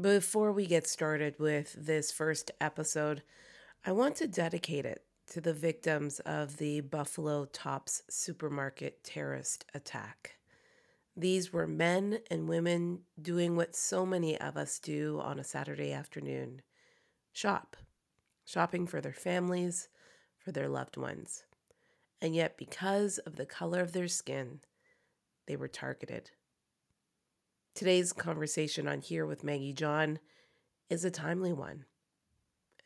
Before we get started with this first episode, I want to dedicate it to the victims of the Buffalo Tops supermarket terrorist attack. These were men and women doing what so many of us do on a Saturday afternoon shop, shopping for their families, for their loved ones. And yet, because of the color of their skin, they were targeted. Today's conversation on Here with Maggie John is a timely one,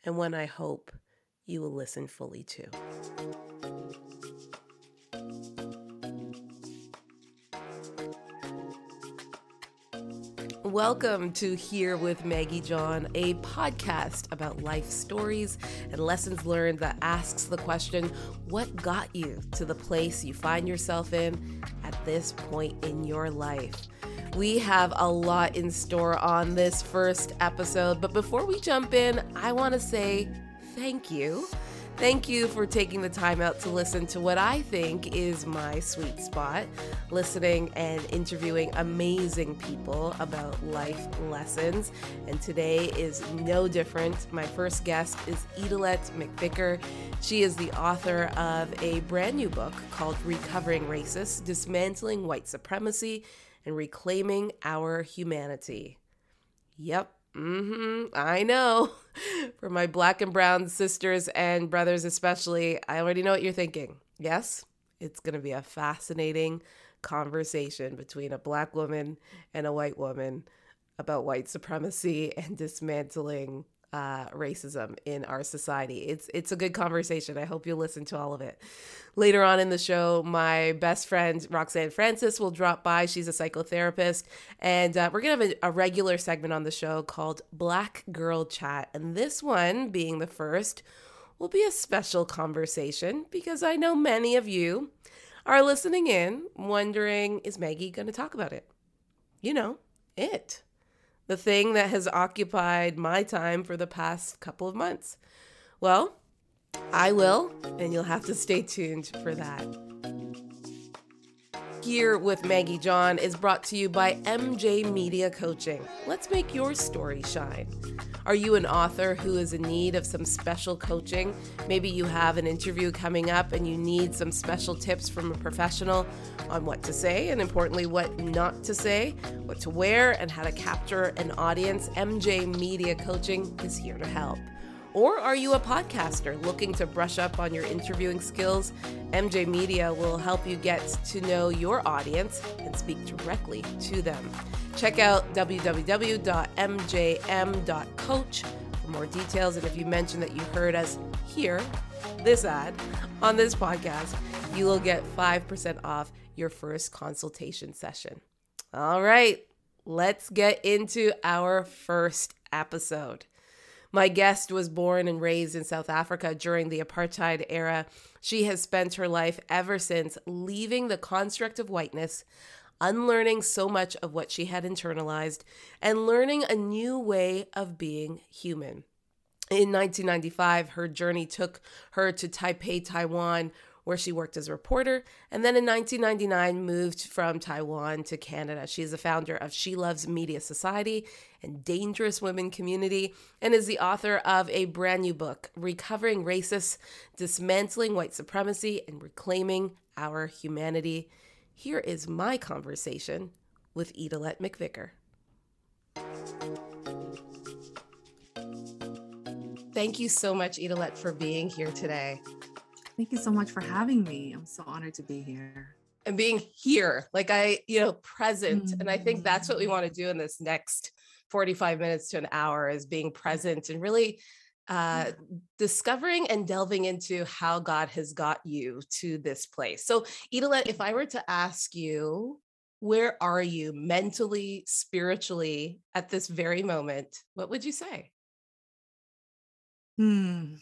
and one I hope you will listen fully to. Welcome to Here with Maggie John, a podcast about life stories and lessons learned that asks the question what got you to the place you find yourself in at this point in your life? We have a lot in store on this first episode, but before we jump in, I want to say thank you Thank you for taking the time out to listen to what I think is my sweet spot listening and interviewing amazing people about life lessons. And today is no different. My first guest is Idelette McVicker. She is the author of a brand new book called Recovering Racist Dismantling White Supremacy and Reclaiming Our Humanity. Yep, Mm-hmm. I know. For my black and brown sisters and brothers, especially, I already know what you're thinking. Yes, it's going to be a fascinating conversation between a black woman and a white woman about white supremacy and dismantling uh, racism in our society. It's it's a good conversation. I hope you'll listen to all of it. Later on in the show, my best friend Roxanne Francis will drop by. She's a psychotherapist, and uh, we're gonna have a, a regular segment on the show called Black Girl Chat. And this one, being the first, will be a special conversation because I know many of you are listening in, wondering, is Maggie to talk about it? You know, it the thing that has occupied my time for the past couple of months? Well, I will, and you'll have to stay tuned for that. Here with Maggie John is brought to you by MJ Media Coaching. Let's make your story shine. Are you an author who is in need of some special coaching? Maybe you have an interview coming up and you need some special tips from a professional on what to say and, importantly, what not to say, what to wear, and how to capture an audience. MJ Media Coaching is here to help. Or are you a podcaster looking to brush up on your interviewing skills? MJ Media will help you get to know your audience and speak directly to them. Check out www.mjm.coach for more details. And if you mention that you heard us here, this ad on this podcast, you will get 5% off your first consultation session. All right, let's get into our first episode. My guest was born and raised in South Africa during the apartheid era. She has spent her life ever since leaving the construct of whiteness, unlearning so much of what she had internalized, and learning a new way of being human. In 1995, her journey took her to Taipei, Taiwan, where she worked as a reporter, and then in 1999 moved from Taiwan to Canada. She is the founder of She Loves Media Society and Dangerous Women Community, and is the author of a brand new book, Recovering Racists, Dismantling White Supremacy, and Reclaiming Our Humanity. Here is my conversation with Idelette McVicker. Thank you so much, Idelette, for being here today. Thank you so much for having me. I'm so honored to be here. And being here, like I, you know, present. Mm-hmm. And I think that's what we want to do in this next 45 minutes to an hour is being present and really uh, discovering and delving into how God has got you to this place. So, Idelette, if I were to ask you, where are you mentally, spiritually at this very moment? What would you say? Hmm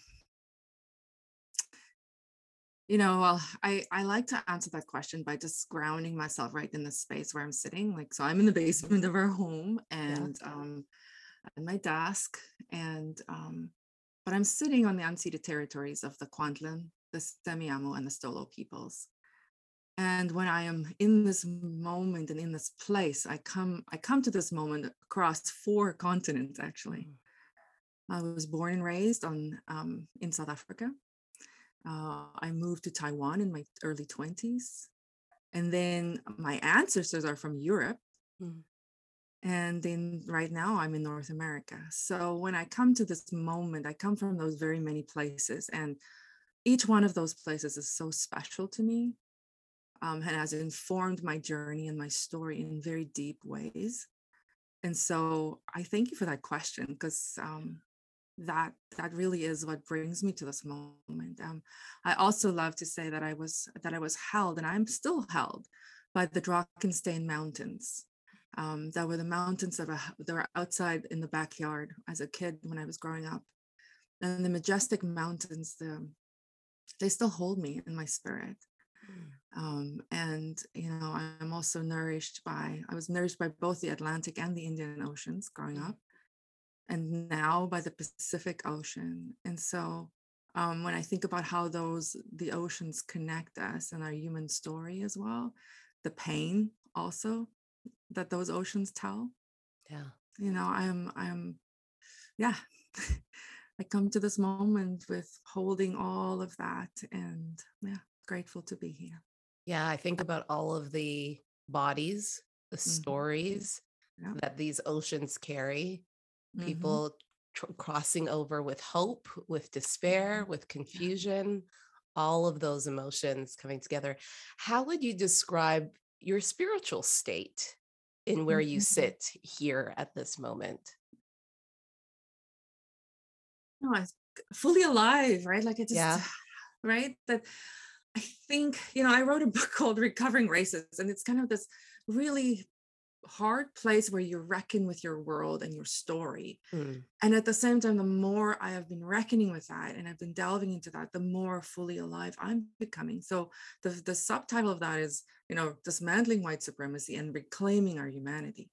you know well i i like to answer that question by just grounding myself right in the space where i'm sitting like so i'm in the basement of our home and yeah. um at my desk and um but i'm sitting on the unceded territories of the kwantlen the semiahmoo and the stolo peoples and when i am in this moment and in this place i come i come to this moment across four continents actually mm. i was born and raised on um, in south africa uh, i moved to taiwan in my early 20s and then my ancestors are from europe mm. and then right now i'm in north america so when i come to this moment i come from those very many places and each one of those places is so special to me um, and has informed my journey and my story in very deep ways. And so I thank you for that question because um, that that really is what brings me to this moment. Um, I also love to say that I was that I was held and I'm still held by the Drakensberg Mountains. Um, that were the mountains that were, that were outside in the backyard as a kid when I was growing up. And the majestic mountains, the, they still hold me in my spirit. Mm. Um, and you know, I'm also nourished by I was nourished by both the Atlantic and the Indian Oceans growing mm. up, and now by the Pacific Ocean. And so um, when I think about how those the oceans connect us and our human story as well, the pain also that those oceans tell. Yeah. You know, I'm I'm yeah. I come to this moment with holding all of that and yeah, grateful to be here. Yeah, I think about all of the bodies, the mm-hmm. stories yeah. that these oceans carry, mm-hmm. people tr- crossing over with hope, with despair, mm-hmm. with confusion, all of those emotions coming together. How would you describe your spiritual state in where you mm-hmm. sit here at this moment? No, I'm fully alive, right? Like it just, yeah. right? That I think, you know, I wrote a book called Recovering Racist, and it's kind of this really hard place where you reckon with your world and your story. Mm. And at the same time, the more I have been reckoning with that and I've been delving into that, the more fully alive I'm becoming. So the, the subtitle of that is, you know, dismantling white supremacy and reclaiming our humanity.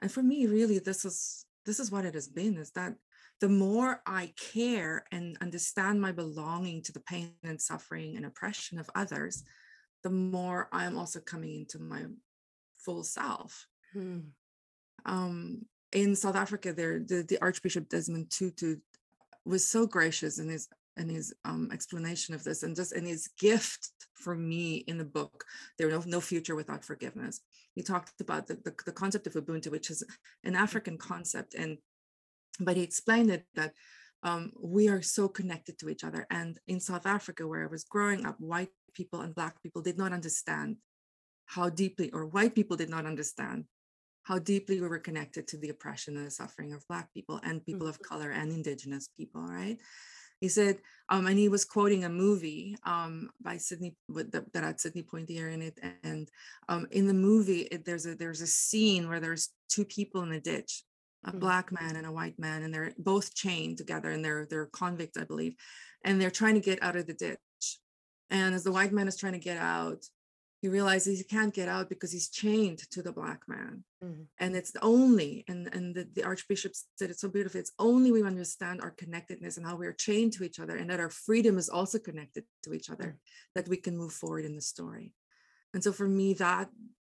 And for me, really, this is this is what it has been, is that the more I care and understand my belonging to the pain and suffering and oppression of others, the more I'm also coming into my full self. Hmm. Um, in South Africa, there the, the Archbishop Desmond Tutu was so gracious in his in his um, explanation of this and just in his gift for me in the book there no, no future without forgiveness he talked about the, the, the concept of ubuntu which is an african concept and but he explained it that um, we are so connected to each other. And in South Africa, where I was growing up, white people and Black people did not understand how deeply, or white people did not understand how deeply we were connected to the oppression and the suffering of Black people and people of mm-hmm. color and Indigenous people, right? He said, um, and he was quoting a movie um, by Sidney that, that had Sidney Poitier in it, and um, in the movie, it, there's a there's a scene where there's two people in a ditch, a mm-hmm. black man and a white man and they're both chained together and they're they're convicts i believe and they're trying to get out of the ditch and as the white man is trying to get out he realizes he can't get out because he's chained to the black man mm-hmm. and it's only and and the, the archbishop said it so beautifully it's only we understand our connectedness and how we're chained to each other and that our freedom is also connected to each other mm-hmm. that we can move forward in the story and so for me that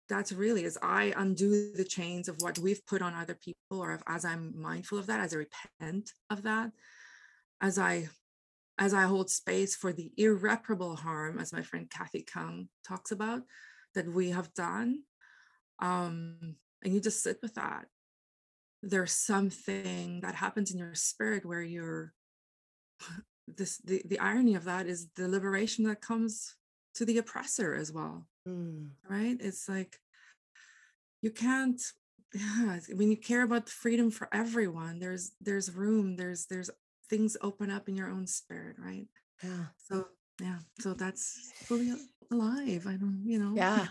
that's really as I undo the chains of what we've put on other people, or as I'm mindful of that, as I repent of that, as I as I hold space for the irreparable harm, as my friend Kathy Kung talks about, that we have done. Um, and you just sit with that. There's something that happens in your spirit where you're this the, the irony of that is the liberation that comes to the oppressor as well mm. right it's like you can't yeah when you care about freedom for everyone there's there's room there's there's things open up in your own spirit right yeah so yeah so that's fully alive i don't you know yeah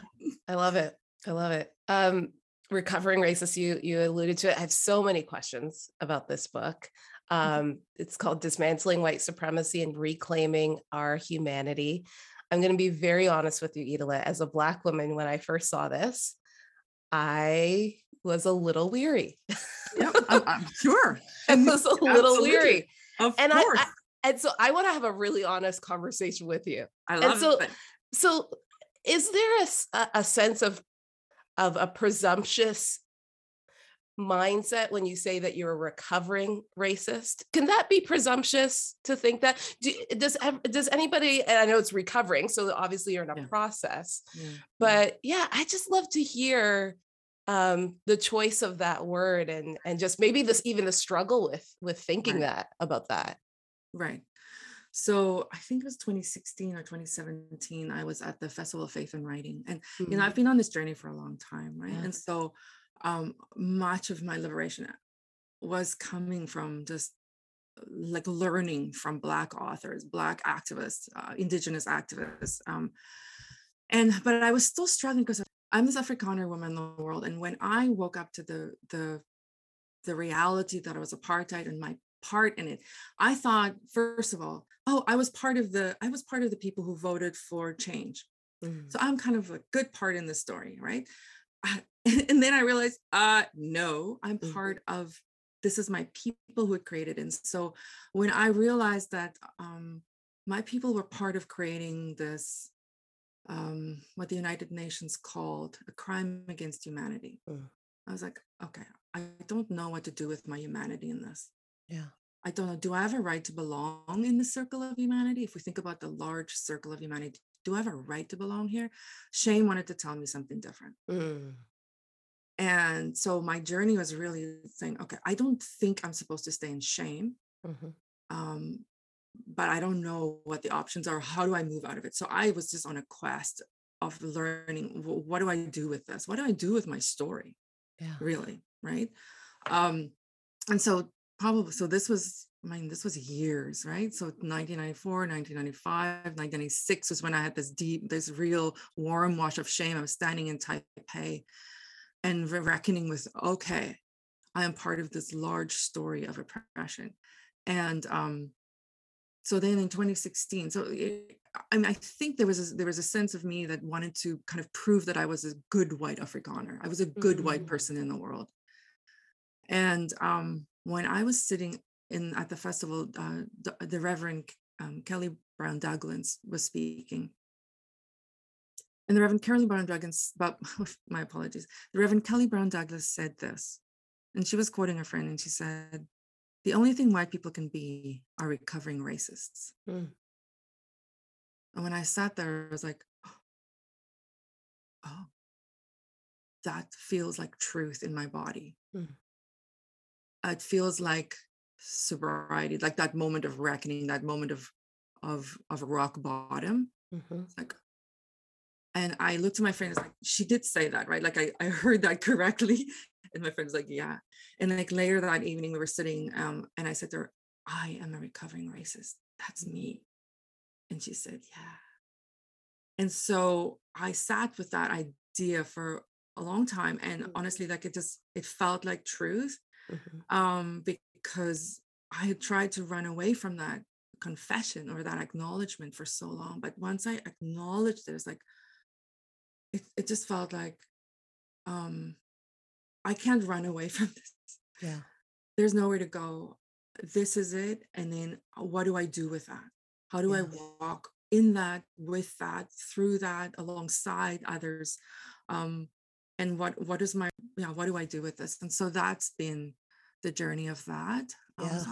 i love it i love it um recovering racist you you alluded to it i have so many questions about this book mm-hmm. um it's called dismantling white supremacy and reclaiming our humanity I'm going to be very honest with you, Idelette. As a Black woman, when I first saw this, I was a little weary. yeah, I'm, I'm sure. I was a Absolutely. little weary. Of and course. I, I, and so I want to have a really honest conversation with you. I love and so, it. So is there a, a sense of of a presumptuous mindset when you say that you're a recovering racist can that be presumptuous to think that Do, does does anybody and i know it's recovering so obviously you're in a yeah. process yeah. but yeah i just love to hear um the choice of that word and and just maybe this even the struggle with with thinking right. that about that right so I think it was 2016 or 2017. I was at the Festival of Faith and Writing, and mm-hmm. you know I've mm. been on this journey for a long time, right? Yeah. And so um, much of my liberation was coming from just like learning from Black authors, Black activists, uh, Indigenous activists, um, and but I was still struggling because I'm this Afrikaner woman in the world, and when I woke up to the the the reality that I was apartheid and my part in it. I thought, first of all, oh, I was part of the I was part of the people who voted for change. Mm. So I'm kind of a good part in the story, right? and then I realized, uh, no, I'm mm. part of this is my people who had created. And so when I realized that um, my people were part of creating this, um, what the United Nations called a crime against humanity, mm. I was like, okay, I don't know what to do with my humanity in this. Yeah. I don't know. Do I have a right to belong in the circle of humanity? If we think about the large circle of humanity, do I have a right to belong here? Shane wanted to tell me something different. Mm. And so my journey was really saying, okay, I don't think I'm supposed to stay in shame. Mm-hmm. Um, but I don't know what the options are. How do I move out of it? So I was just on a quest of learning what do I do with this? What do I do with my story? Yeah. Really, right? Um, and so probably so this was i mean this was years right so 1994 1995 1996 was when i had this deep this real warm wash of shame i was standing in taipei and reckoning with okay i am part of this large story of oppression and um so then in 2016 so it, I mean, I think there was a, there was a sense of me that wanted to kind of prove that I was a good white Afrikaner. I was a good mm-hmm. white person in the world. And um, when I was sitting in at the festival, uh, the, the, Reverend um, Kelly Brown Douglas was speaking. And the Reverend Kelly Brown Douglas, but my apologies, the Reverend Kelly Brown Douglas said this, and she was quoting a friend, and she said, "The only thing white people can be are recovering racists." Mm. And when I sat there, I was like, "Oh, that feels like truth in my body." Mm it feels like sobriety, like that moment of reckoning, that moment of of of rock bottom. Mm-hmm. Like, and I looked at my friend, I was like, she did say that, right? Like I, I heard that correctly. And my friend's like, yeah. And like later that evening, we were sitting, um, and I said to her, I am a recovering racist. That's me. And she said, yeah. And so I sat with that idea for a long time. And mm-hmm. honestly, like it just, it felt like truth mm-hmm. um, because I had tried to run away from that confession or that acknowledgement for so long. But once I acknowledged it, it's like it, it just felt like um, I can't run away from this. Yeah. There's nowhere to go. This is it. And then uh, what do I do with that? How do I walk in that, with that, through that, alongside others? Um, and what what is my yeah what do i do with this and so that's been the journey of that um, yeah. Um, so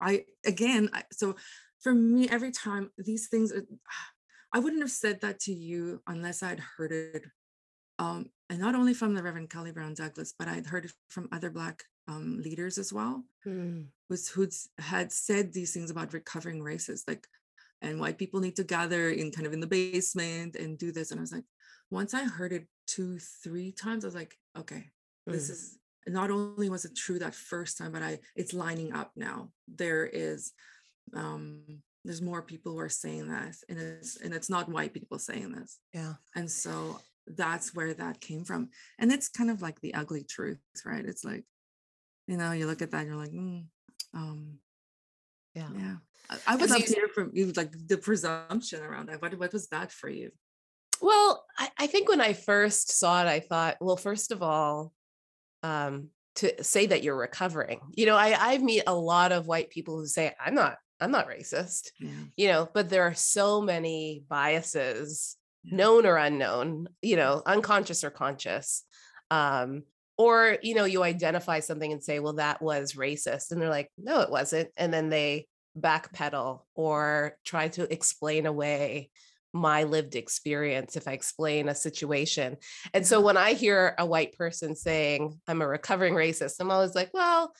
I, I, again I, so for me every time these things i wouldn't have said that to you unless i'd heard it um, and not only from the reverend kelly brown douglas but i'd heard it from other black um, leaders as well mm. who's who's had said these things about recovering racists like and white people need to gather in kind of in the basement and do this and i was like once i heard it two, three times, I was like, okay, mm. this is not only was it true that first time, but I it's lining up now. There is um there's more people who are saying this and it's and it's not white people saying this. Yeah. And so that's where that came from. And it's kind of like the ugly truth, right? It's like, you know, you look at that and you're like, mm, um, yeah. Yeah. I, I would love you, to hear from you like the presumption around that. What what was that for you? Well, I, I, think when I first saw it, I thought, well, first of all, um, to say that you're recovering, you know, I, I meet a lot of white people who say, I'm not, I'm not racist, yeah. you know, but there are so many biases known or unknown, you know, unconscious or conscious. Um, or, you know, you identify something and say, well, that was racist. And they're like, no, it wasn't. And then they backpedal or try to explain away my lived experience if I explain a situation. And so when I hear a white person saying, I'm a recovering racist, I'm always like, well,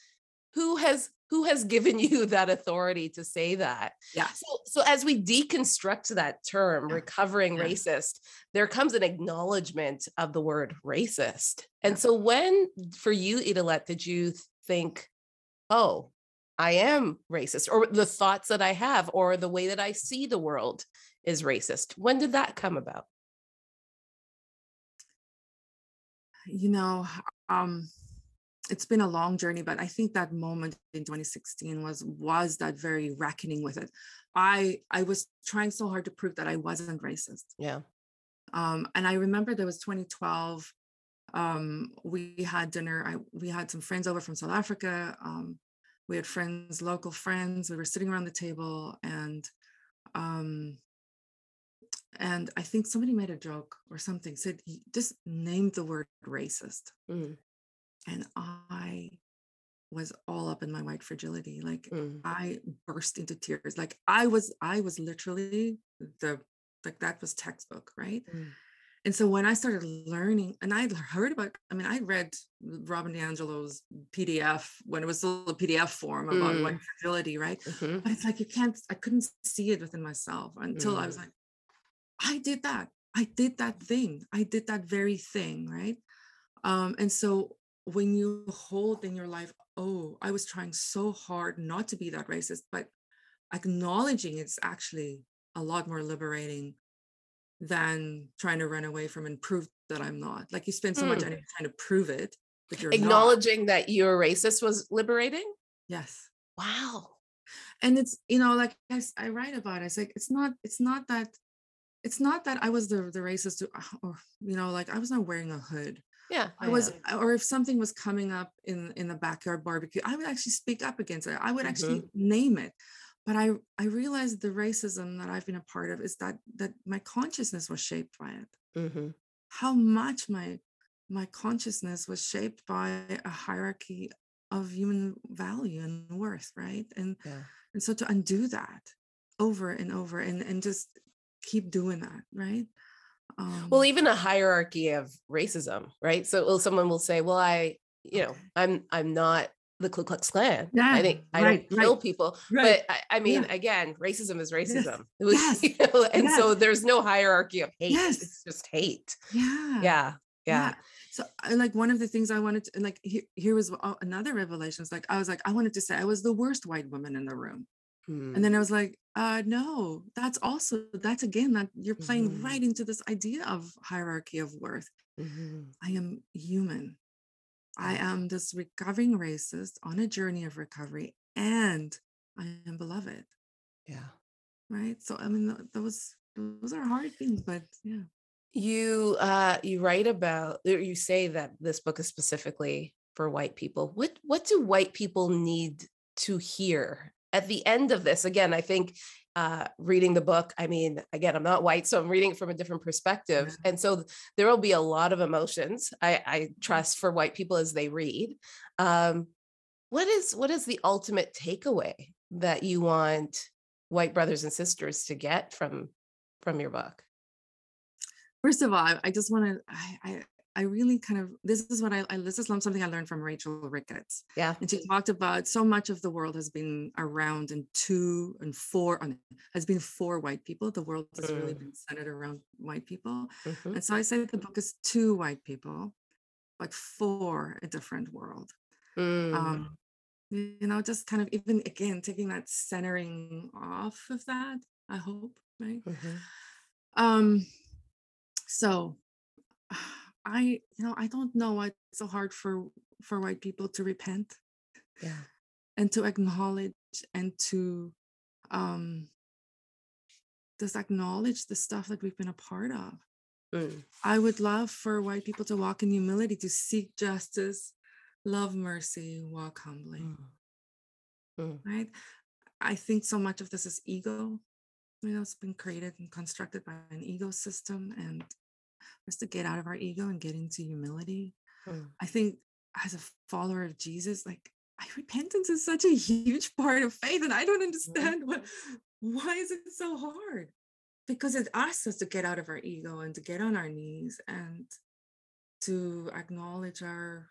who has who has given you that authority to say that? Yeah. So, so as we deconstruct that term yeah. recovering yeah. racist there comes an acknowledgement of the word racist. And so when for you Idelette did you think oh i am racist or the thoughts that i have or the way that i see the world is racist? When did that come about? You know um it's been a long journey but i think that moment in 2016 was was that very reckoning with it. I i was trying so hard to prove that i wasn't racist. Yeah. Um and i remember there was 2012 um we had dinner I, we had some friends over from south africa um we had friends local friends we were sitting around the table and um and i think somebody made a joke or something said just named the word racist. Mm and I was all up in my white fragility. Like mm. I burst into tears. Like I was, I was literally the like that was textbook, right? Mm. And so when I started learning, and I heard about, I mean, I read Robin DiAngelo's PDF when it was still a PDF form about mm. white fragility, right? Mm-hmm. But it's like you can't, I couldn't see it within myself until I was mm. like, I did that. I did that thing. I did that very thing, right? Um, and so when you hold in your life, oh, I was trying so hard not to be that racist, but acknowledging it's actually a lot more liberating than trying to run away from and prove that I'm not. Like you spend so much hmm. energy trying to prove it, but you're acknowledging not. that you're racist was liberating. Yes. Wow. And it's you know like I, I write about it. It's like it's not it's not that it's not that I was the the racist or you know like I was not wearing a hood yeah. I was or if something was coming up in in the backyard barbecue i would actually speak up against it. I would mm-hmm. actually name it. But i i realized the racism that i've been a part of is that that my consciousness was shaped by it. Mm-hmm. how much my my consciousness was shaped by a hierarchy of human value and worth right? And yeah. and so to undo that over and over and and just keep doing that right um, well, even a hierarchy of racism, right? So well, someone will say, "Well, I, you know, I'm I'm not the Ku Klux Klan. Yeah, I think I right, don't kill right, people, right. but I, I mean, yeah. again, racism is racism. Yes. Was, yes. You know, and yes. so there's no hierarchy of hate. Yes. It's just hate. Yeah. Yeah. Yeah. yeah. So, like one of the things I wanted to, like, here, here was another revelation. It's like I was like, I wanted to say I was the worst white woman in the room. And then I hmm. was like, uh, no, that's also, that's again, that you're playing mm-hmm. right into this idea of hierarchy of worth. Mm-hmm. I am human. I am this recovering racist on a journey of recovery and I am beloved. Yeah. Right. So, I mean, those, those are hard things, but yeah. You, uh, you write about, you say that this book is specifically for white people. What, what do white people need to hear at the end of this, again, I think uh, reading the book, I mean, again, I'm not white, so I'm reading it from a different perspective. Yeah. And so there will be a lot of emotions, I, I trust, for white people as they read. Um, what is what is the ultimate takeaway that you want white brothers and sisters to get from from your book? First of all, I just want to I, I really kind of this is what I, I this is something I learned from Rachel Ricketts. Yeah. And she talked about so much of the world has been around and two and four on has been for white people. The world has mm. really been centered around white people. Mm-hmm. And so I say the book is to white people, but for a different world. Mm. Um, you know, just kind of even again taking that centering off of that, I hope, right? Mm-hmm. Um so I, you know, I don't know why it's so hard for for white people to repent. Yeah. And to acknowledge and to um just acknowledge the stuff that we've been a part of. Mm. I would love for white people to walk in humility, to seek justice, love mercy, walk humbly. Mm. Mm. Right? I think so much of this is ego. you know, it's been created and constructed by an ego system and just to get out of our ego and get into humility. Mm. I think as a follower of Jesus, like I, repentance is such a huge part of faith. And I don't understand what why is it so hard? Because it asks us to get out of our ego and to get on our knees and to acknowledge our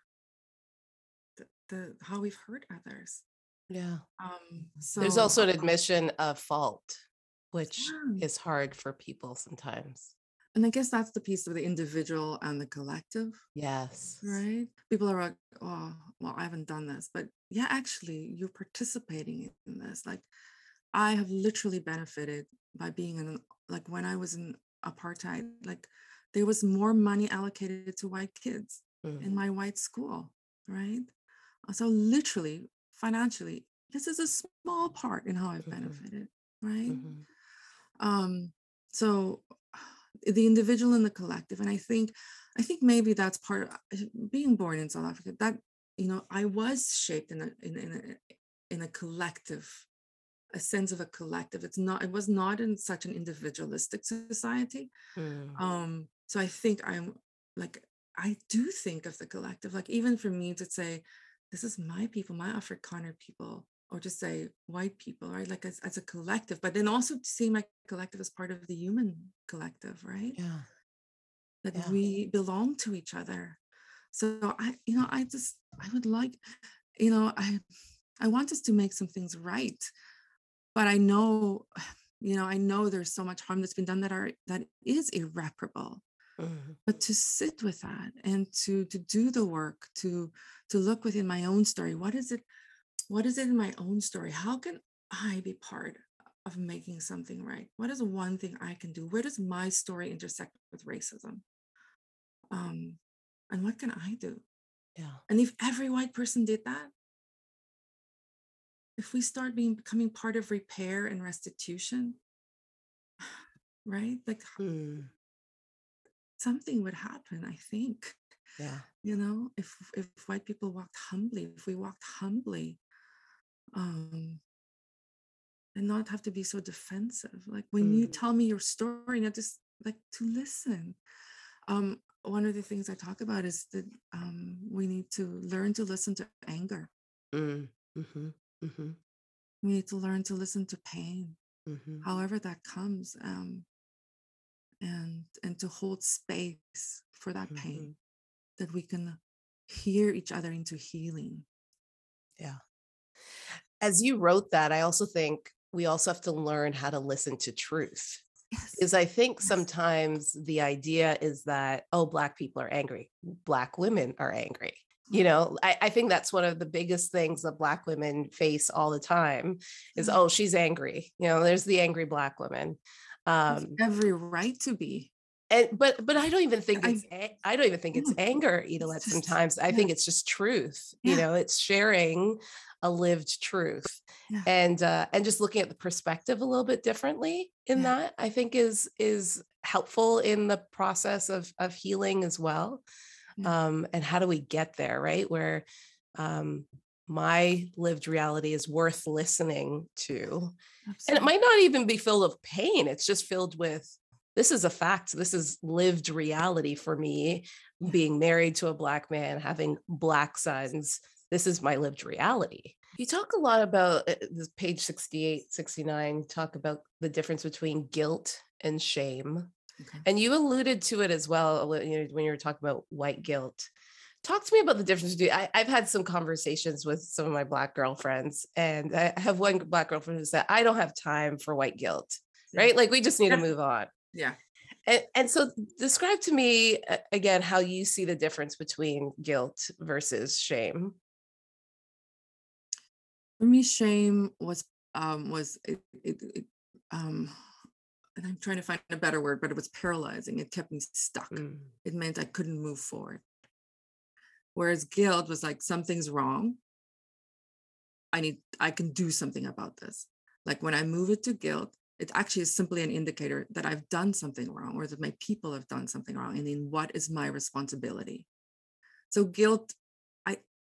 the, the how we've hurt others. Yeah. Um, so there's also an admission of fault, which yeah. is hard for people sometimes. And I guess that's the piece of the individual and the collective. Yes. Right. People are like, oh, well, I haven't done this. But yeah, actually, you're participating in this. Like, I have literally benefited by being in, like, when I was in apartheid, like, there was more money allocated to white kids mm-hmm. in my white school. Right. So, literally, financially, this is a small part in how I've mm-hmm. benefited. Right. Mm-hmm. Um, so the individual and the collective and i think i think maybe that's part of uh, being born in south africa that you know i was shaped in a in, in a in a collective a sense of a collective it's not it was not in such an individualistic society mm. um so i think i'm like i do think of the collective like even for me to say this is my people my afrikaner people or just say white people, right? Like as, as a collective, but then also to see my collective as part of the human collective, right? Yeah. That yeah. we belong to each other. So I, you know, I just I would like, you know, I I want us to make some things right. But I know, you know, I know there's so much harm that's been done that are that is irreparable. Mm-hmm. But to sit with that and to to do the work, to to look within my own story, what is it? What is it in my own story? How can I be part of making something right? What is one thing I can do? Where does my story intersect with racism? Um, and what can I do? Yeah. And if every white person did that, if we start being becoming part of repair and restitution, right? Like hmm. something would happen, I think. Yeah. You know, if if white people walked humbly, if we walked humbly, um, and not have to be so defensive. Like when mm. you tell me your story, not just like to listen. Um, one of the things I talk about is that um, we need to learn to listen to anger. Mm. Mm-hmm. Mm-hmm. We need to learn to listen to pain, mm-hmm. however that comes, um, and and to hold space for that pain, mm-hmm. that we can hear each other into healing. Yeah as you wrote that, I also think we also have to learn how to listen to truth. Yes. Because I think sometimes the idea is that, oh, Black people are angry, Black women are angry. You mm-hmm. know, I, I think that's one of the biggest things that Black women face all the time is, mm-hmm. oh, she's angry. You know, there's the angry Black woman. Um, every right to be and but but I don't even think it's I, I don't even think it's anger, Idelette. Sometimes I think it's just truth. Yeah. You know, it's sharing a lived truth, yeah. and uh, and just looking at the perspective a little bit differently in that I think is is helpful in the process of of healing as well. Um, and how do we get there, right? Where um, my lived reality is worth listening to, Absolutely. and it might not even be filled with pain. It's just filled with this is a fact. This is lived reality for me, being married to a Black man, having Black sons. This is my lived reality. You talk a lot about uh, this page 68, 69, talk about the difference between guilt and shame. Okay. And you alluded to it as well you know, when you were talking about white guilt. Talk to me about the difference between. I, have had some conversations with some of my Black girlfriends, and I have one Black girlfriend who said, I don't have time for white guilt, right? Like, we just need to move on. Yeah. And, and so describe to me again how you see the difference between guilt versus shame. For me, shame was um was it, it, it um and I'm trying to find a better word, but it was paralyzing. It kept me stuck. Mm. It meant I couldn't move forward. Whereas guilt was like something's wrong. I need I can do something about this. Like when I move it to guilt, it actually is simply an indicator that I've done something wrong or that my people have done something wrong. And then what is my responsibility? So guilt,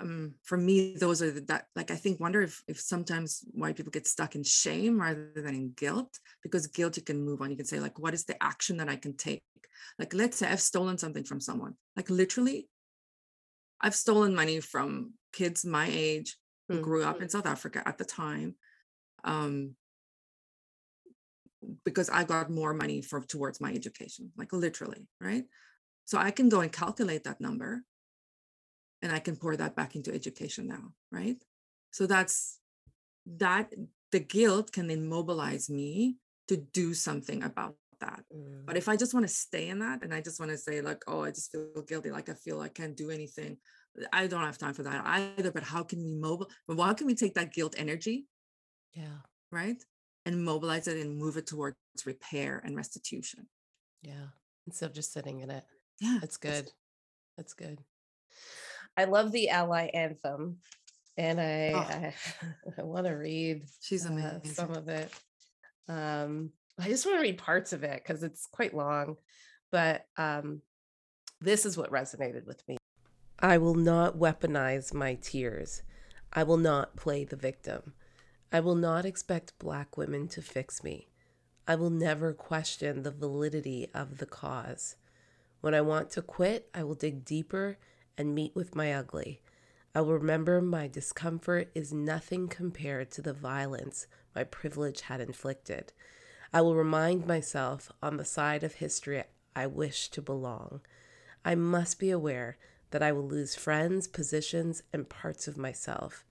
um, for me, those are the, that like I think wonder if if sometimes white people get stuck in shame rather than in guilt because guilt you can move on. You can say like, what is the action that I can take? Like let's say I've stolen something from someone. Like literally, I've stolen money from kids my age who mm-hmm. grew up in South Africa at the time. Um, because I got more money for towards my education, like literally, right? So I can go and calculate that number and I can pour that back into education now, right? So that's that the guilt can then mobilize me to do something about that. Mm. But if I just want to stay in that and I just want to say, like, oh, I just feel guilty, like I feel I can't do anything, I don't have time for that either. But how can we mobile? But how can we take that guilt energy? Yeah. Right. And mobilize it and move it towards repair and restitution. Yeah. Instead of just sitting in it. Yeah. That's good. That's good. I love the ally anthem, and I oh. I, I want to read. She's amazing. Uh, some of it. Um, I just want to read parts of it because it's quite long, but um, this is what resonated with me. I will not weaponize my tears. I will not play the victim. I will not expect Black women to fix me. I will never question the validity of the cause. When I want to quit, I will dig deeper and meet with my ugly. I will remember my discomfort is nothing compared to the violence my privilege had inflicted. I will remind myself on the side of history I wish to belong. I must be aware that I will lose friends, positions, and parts of myself,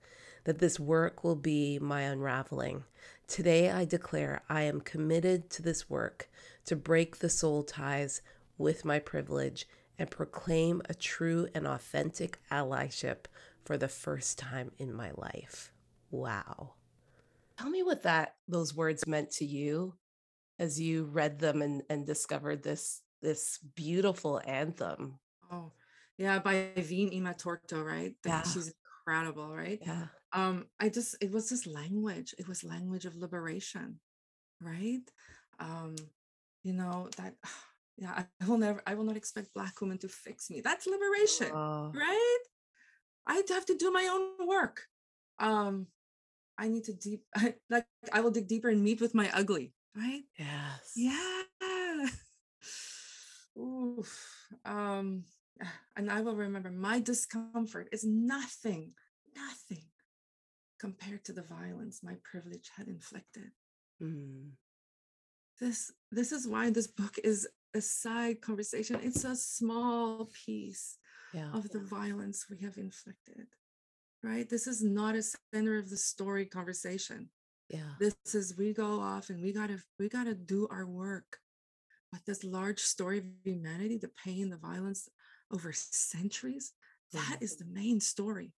that this work will be my unraveling. Today I declare I am committed to this work to break the soul ties with my privilege and proclaim a true and authentic allyship for the first time in my life. Wow. Tell me what that those words meant to you as you read them and, and discovered this this beautiful anthem. Oh, yeah, by Veen Torto, right? Yeah. She's incredible, right? Yeah. Um, I just it was this language, it was language of liberation, right? Um, you know, that yeah i will never i will not expect black women to fix me. That's liberation oh. right? I have to do my own work. Um i need to deep I, like i will dig deeper and meet with my ugly right? Yes. Yeah. Oof. um and i will remember my discomfort is nothing nothing compared to the violence my privilege had inflicted. Mm. this this is why this book is a side conversation. It's a small piece yeah. of the violence we have inflicted, right? This is not a center of the story conversation. Yeah. This is we go off and we gotta we gotta do our work. But this large story of humanity, the pain, the violence over centuries, that is the main story.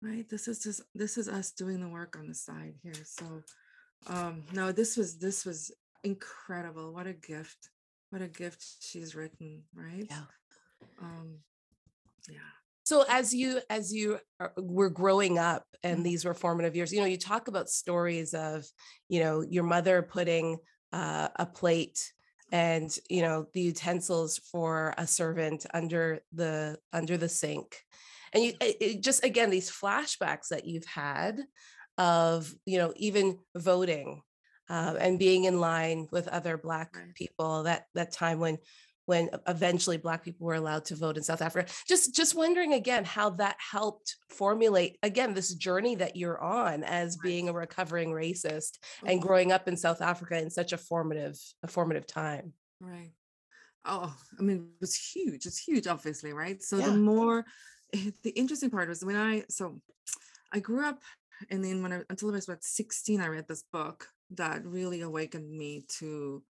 Right? This is just this is us doing the work on the side here. So um no, this was this was incredible. What a gift what a gift she's written right? Yeah. Um yeah. So as you as you are, were growing up and mm-hmm. these were formative years you know you talk about stories of you know your mother putting uh, a plate and you know the utensils for a servant under the under the sink. And you it just again these flashbacks that you've had of you know even voting um, and being in line with other black right. people that that time when when eventually black people were allowed to vote in south africa just just wondering again how that helped formulate again this journey that you're on as being a recovering racist mm-hmm. and growing up in south africa in such a formative a formative time right oh i mean it was huge it's huge obviously right so yeah. the more the interesting part was when i so i grew up and then when I, until I was about 16 i read this book that really awakened me to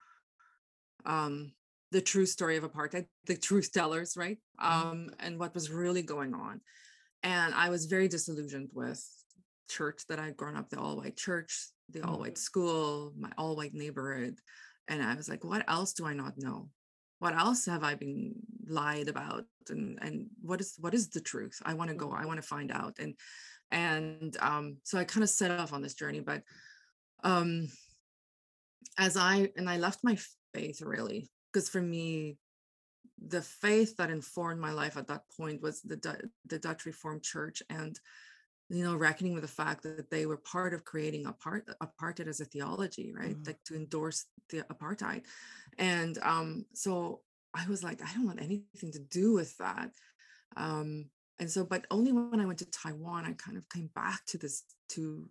um, the true story of apartheid, the truth tellers, right? Mm-hmm. Um, and what was really going on. And I was very disillusioned with church that I'd grown up, the all white church, the all white mm-hmm. school, my all white neighborhood. And I was like, what else do I not know? What else have I been lied about? And and what is what is the truth? I want to go, I mm-hmm. want to find out. And and um, so I kind of set off on this journey, but um as i and i left my faith really because for me the faith that informed my life at that point was the the Dutch Reformed Church and you know reckoning with the fact that they were part of creating apart apartheid as a theology right? Mm. like to endorse the apartheid. And um so i was like i don't want anything to do with that. Um and so but only when i went to taiwan i kind of came back to this to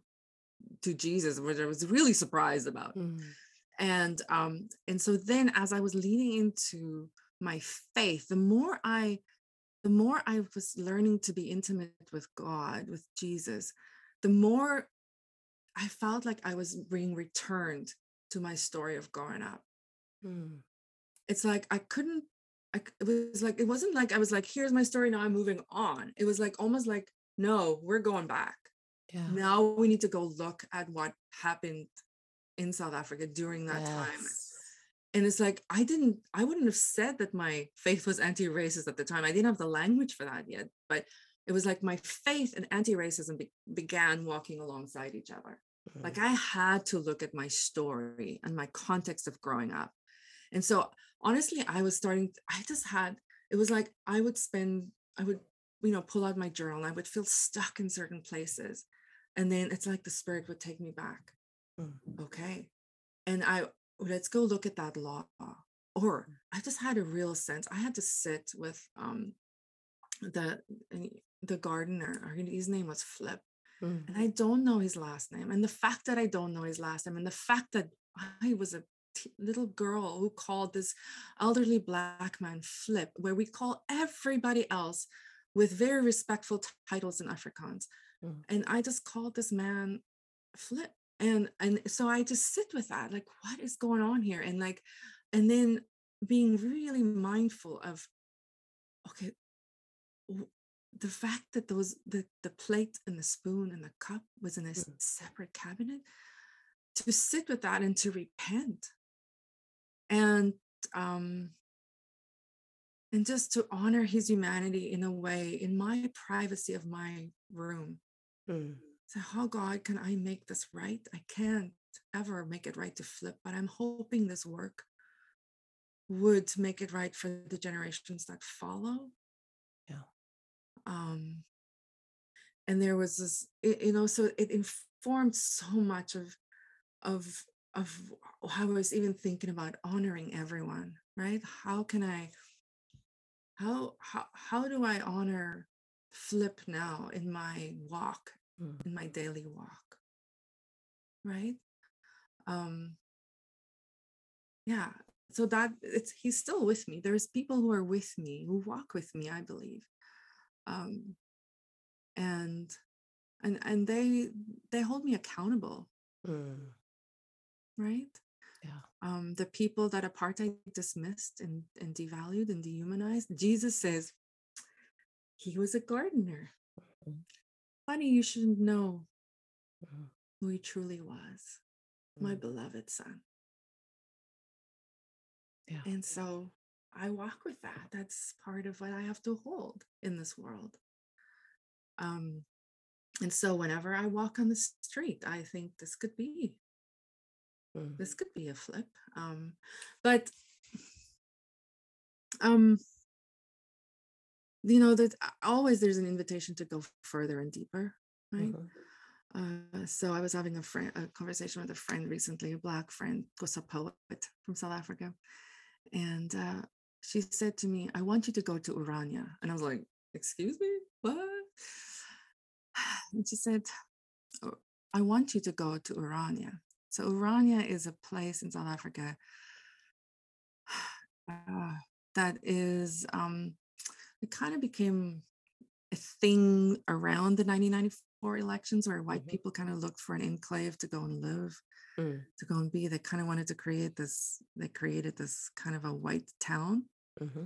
to jesus which i was really surprised about mm. and um and so then as i was leaning into my faith the more i the more I was learning to be intimate with God, with Jesus, the more I felt like I was being returned to my story of growing up. Hmm. It's like I couldn't, I, it was like, it wasn't like I was like, here's my story, now I'm moving on. It was like almost like, no, we're going back. Yeah. Now we need to go look at what happened in South Africa during that yes. time and it's like i didn't i wouldn't have said that my faith was anti-racist at the time i didn't have the language for that yet but it was like my faith and anti-racism be- began walking alongside each other mm-hmm. like i had to look at my story and my context of growing up and so honestly i was starting i just had it was like i would spend i would you know pull out my journal and i would feel stuck in certain places and then it's like the spirit would take me back mm-hmm. okay and i let's go look at that law or mm. i just had a real sense i had to sit with um the the gardener his name was flip mm. and i don't know his last name and the fact that i don't know his last name and the fact that i was a t- little girl who called this elderly black man flip where we call everybody else with very respectful t- titles in afrikaans mm. and i just called this man flip and and so i just sit with that like what is going on here and like and then being really mindful of okay the fact that those the the plate and the spoon and the cup was in a mm. separate cabinet to sit with that and to repent and um and just to honor his humanity in a way in my privacy of my room mm. So, how God can I make this right? I can't ever make it right to flip, but I'm hoping this work would make it right for the generations that follow. Yeah. Um, and there was this, it, you know, so it informed so much of, of, of how I was even thinking about honoring everyone, right? How can I, how, how, how do I honor flip now in my walk mm. in my daily walk. Right? Um yeah so that it's he's still with me. There's people who are with me who walk with me i believe. Um and and and they they hold me accountable. Mm. right? Yeah. Um the people that apartheid dismissed and and devalued and dehumanized jesus says he was a gardener. Mm-hmm. Funny you shouldn't know mm-hmm. who he truly was my mm-hmm. beloved son. Yeah. And so i walk with that. That's part of what i have to hold in this world. Um and so whenever i walk on the street i think this could be this could be a flip um but um you know that always there's an invitation to go further and deeper right? Mm-hmm. uh, so i was having a friend a conversation with a friend recently a black friend who's a poet from south africa and uh, she said to me i want you to go to Orania. And i was like excuse me? What? And she said oh, i want you to go to Orania. So Orania is a place in south africa uh, that is um, it kind of became a thing around the 1994 elections where white mm-hmm. people kind of looked for an enclave to go and live mm. to go and be they kind of wanted to create this they created this kind of a white town mm-hmm.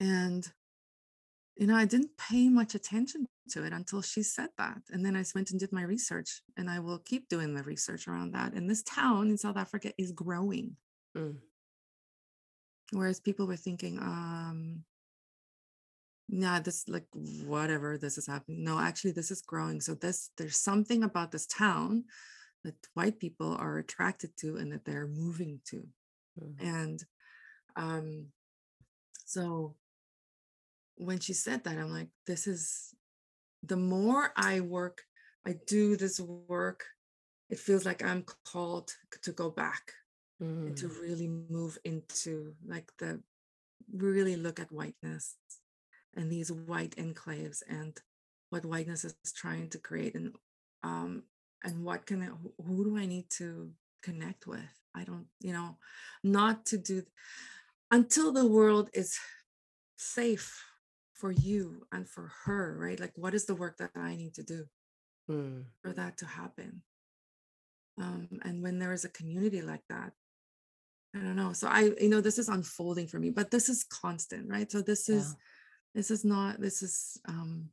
and you know i didn't pay much attention to it until she said that and then i went and did my research and i will keep doing the research around that and this town in south africa is growing mm. whereas people were thinking um yeah this like whatever this is happening no actually this is growing so this there's something about this town that white people are attracted to and that they're moving to mm. and um So when she said that, I'm like, this is the more I work, I do this work, it feels like I'm called to go back mm. and to mm. really move into like the really look at whiteness and these white enclaves and what whiteness is trying to create and um and what can I, who do I need to connect with? I don't, you know, not to do until the world is safe for you and for her, right? Like, what is the work that I need to do mm. for that to happen? Um, and when there is a community like that, I don't know. So I, you know, this is unfolding for me, but this is constant, right? So this is. This is not, this is, um,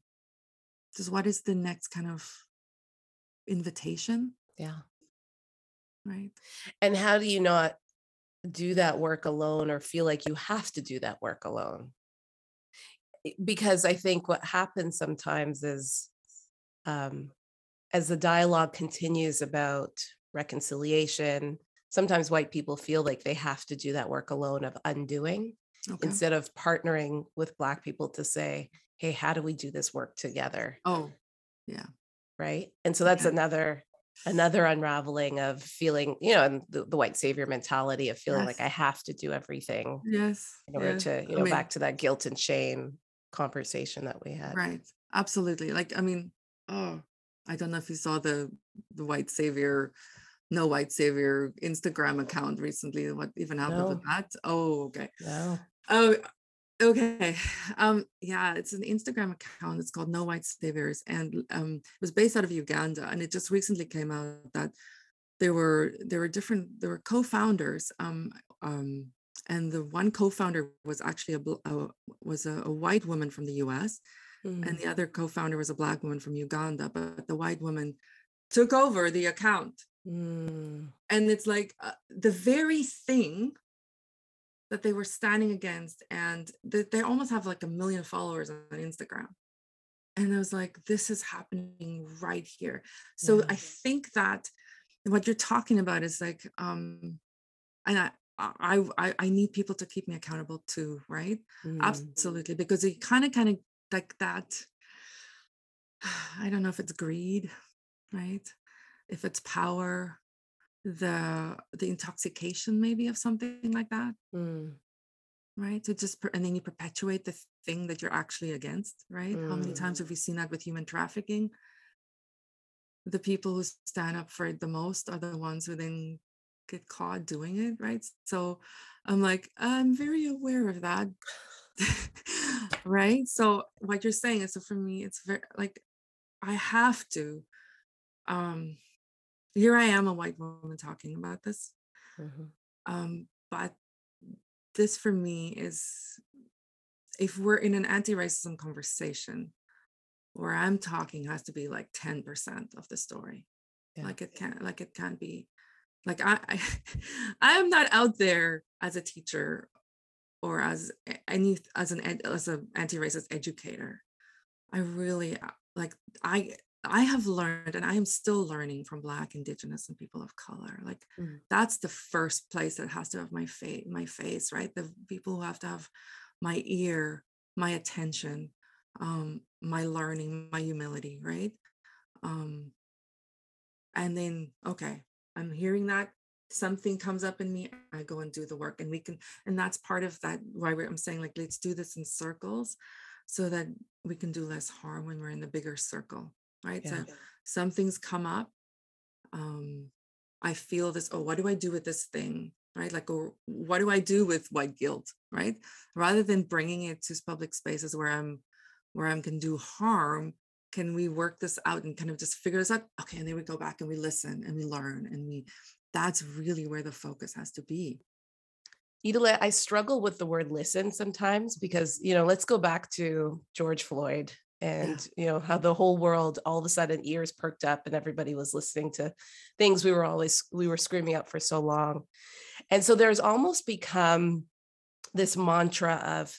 just what is the next kind of invitation? Yeah. Right. And how do you not do that work alone or feel like you have to do that work alone? because I think what happens sometimes is um, as the dialogue continues about reconciliation, sometimes white people feel like they have to do that work alone of undoing okay. instead of partnering with Black people to say, hey, how do we do this work together? Oh, yeah. Right. And so that's another another unraveling of feeling, you know, and the, the white savior mentality of feeling yes. like I have to do everything. Yes. In order yes. to, you know, I mean, back to that guilt and shame conversation that we had. Right. Absolutely. Like, I mean, oh, I don't know if you saw the the white savior, no white savior Instagram account recently. What even happened no. with that? Oh, okay. No. Oh, okay. Um, yeah, it's an Instagram account. It's called No White Saviors, and um, it was based out of Uganda. And it just recently came out that there were there were different there were co-founders um, um, and the one co-founder was actually a, a was a, a, white woman from the U.S. Mm. and the other co-founder was a black woman from Uganda. But the white woman took over the account, mm. and it's like uh, the very thing that they were standing against, and they, they almost have like a million followers on Instagram. And I was like, this is happening right here. So yeah. I think that what you're talking about is like um and I, I, I I need people to keep me accountable too, right? Mm. Absolutely, because it kind of kind of like that. I don't know if it's greed, right? If it's power, the the intoxication maybe of something like that, mm. right? To just and then you perpetuate the thing that you're actually against, right? Mm. How many times mm. have we seen that with human trafficking? The people who stand up for it the most are the ones who then get caught doing it, right? So I'm like, I'm very aware of that. right. So what you're saying is so for me, it's very like I have to. Um here I am a white woman talking about this. Mm-hmm. Um, but this for me is if we're in an anti-racism conversation where I'm talking has to be like 10% of the story. Yeah. Like it can't like it can't be like I, I I am not out there as a teacher or as any as an as an anti-racist educator. I really uh, like I I have learned and I am still learning from black indigenous and people of color. Like mm. that's the first place that has to have my face my face, right? The people who have to have my ear, my attention, um, my learning, my humility, right? Um, and then okay, I'm hearing that something comes up in me i go and do the work and we can and that's part of that why i'm saying like let's do this in circles so that we can do less harm when we're in the bigger circle right? Yeah. so some things come up um i feel this oh what do i do with this thing? right? Like or what do i do with white guilt? right? Rather than bringing it to public spaces where i'm where i'm can do harm can we work this out and kind of just figure this out? Okay and then we go back and we listen and we learn and we that's really where the focus has to be. Idelette, I struggle with the word listen sometimes because, you know, let's go back to George Floyd and, yeah. you know, how the whole world all of a sudden ears perked up and everybody was listening to things we were always, we were screaming up for so long. And so there's almost become this mantra of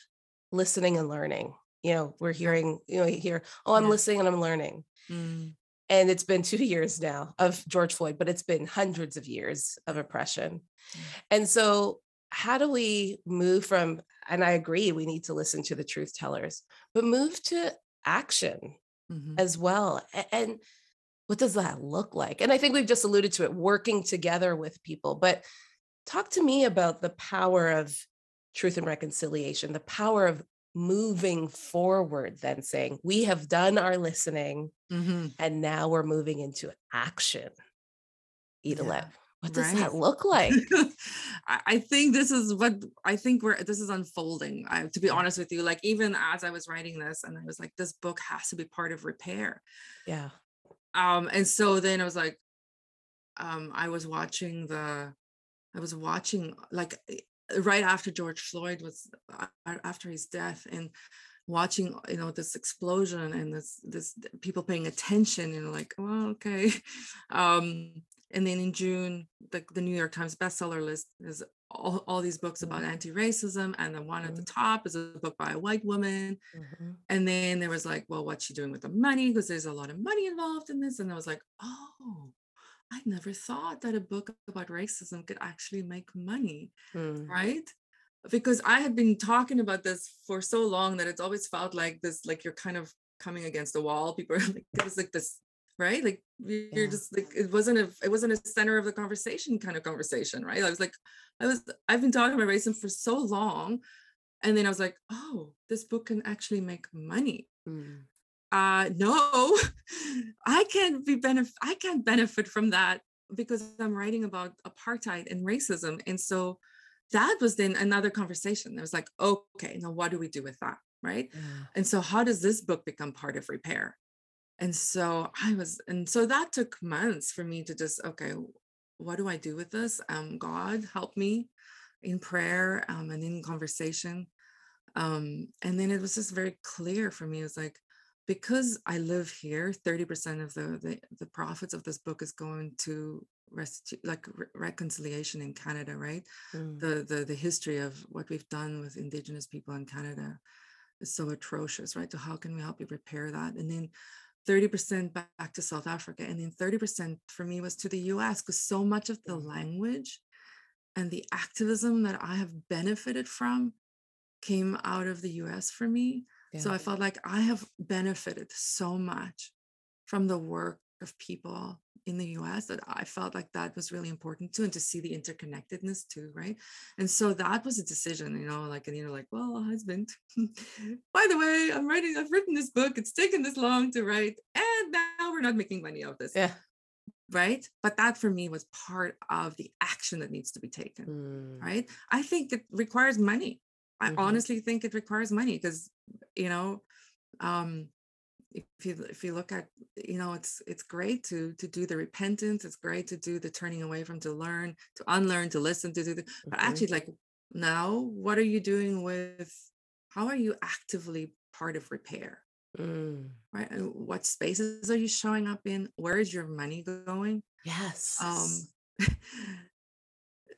listening and learning you know we're hearing you know you hear oh i'm yeah. listening and i'm learning mm. and it's been two years now of george floyd but it's been hundreds of years of oppression mm. and so how do we move from and i agree we need to listen to the truth tellers but move to action mm-hmm. as well and what does that look like and i think we've just alluded to it working together with people but talk to me about the power of truth and reconciliation the power of moving forward then saying we have done our listening mm-hmm. and now we're moving into action Idelette, yeah. What does right. that look like? I think this is what i think we're this is unfolding I, to be honest with you like even as i was writing this and i was like this book has to be part of repair. Yeah. Um and so then i was like um i was watching the i was watching like right after George Floyd was uh, after his death and watching you know this explosion and this this people paying attention and like well okay. Um and then in June the, the New York Times bestseller list is all, all these books about mm-hmm. anti-racism and the one at the mm-hmm. top is a book by a white woman mm-hmm. and then there was like well what's she doing with the money because there's a lot of money involved in this and I was like oh I never thought that a book about racism could actually make money, mm. right? Because I had been talking about this for so long that it's always felt like this, like you're kind of coming against the wall. People are like, it was like this, right? Like you're yeah. just like it wasn't a it wasn't a center of the conversation kind of conversation, right? I was like, I was I've been talking about racism for so long. And then I was like, oh, this book can actually make money. Mm uh, no, I can't be benefit. I can't benefit from that because I'm writing about apartheid and racism. And so that was then another conversation. i was like, okay, now what do we do with that? Right. Yeah. And so how does this book become part of repair? And so I was, and so that took months for me to just, okay, what do I do with this? Um, God help me in prayer um, and in conversation. Um, and then it was just very clear for me. It was like, because I live here, 30% of the, the, the profits of this book is going to rest like re- reconciliation in Canada, right? Mm. The, the the history of what we've done with Indigenous people in Canada is so atrocious, right? So how can we help you repair that? And then 30% back to South Africa, and then 30% for me was to the US because so much of the mm. language and the activism that I have benefited from came out of the US for me. Yeah. So I felt like I have benefited so much from the work of people in the US that I felt like that was really important too, and to see the interconnectedness too, right? And so that was a decision, you know, like, and you know, like, well, husband, by the way, I'm writing, I've written this book, it's taken this long to write, and now we're not making money off this. Yeah. Right. But that for me was part of the action that needs to be taken. Mm. Right. I think it requires money. I mm-hmm. honestly think it requires money because you know um if you if you look at you know it's it's great to to do the repentance it's great to do the turning away from to learn to unlearn to listen to do the but mm-hmm. actually like now what are you doing with how are you actively part of repair mm. right and what spaces are you showing up in where is your money going yes um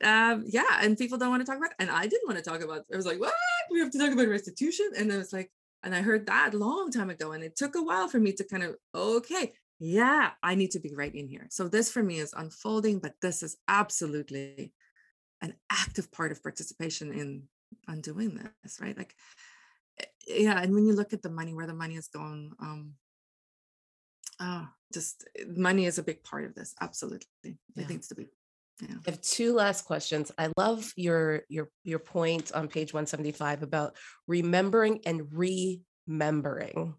um yeah and people don't want to talk about it. and i didn't want to talk about it. i was like what we have to talk about restitution and it was like and I heard that a long time ago. And it took a while for me to kind of, okay, yeah, I need to be right in here. So this for me is unfolding, but this is absolutely an active part of participation in undoing this, right? Like, eh, yeah. And when you look at the money, where the money is going, um, oh, just eh, money is a big part of this. Absolutely. Yeah. It needs to be yeah. I have two last questions. I love your your your point on page 175 about remembering and remembering.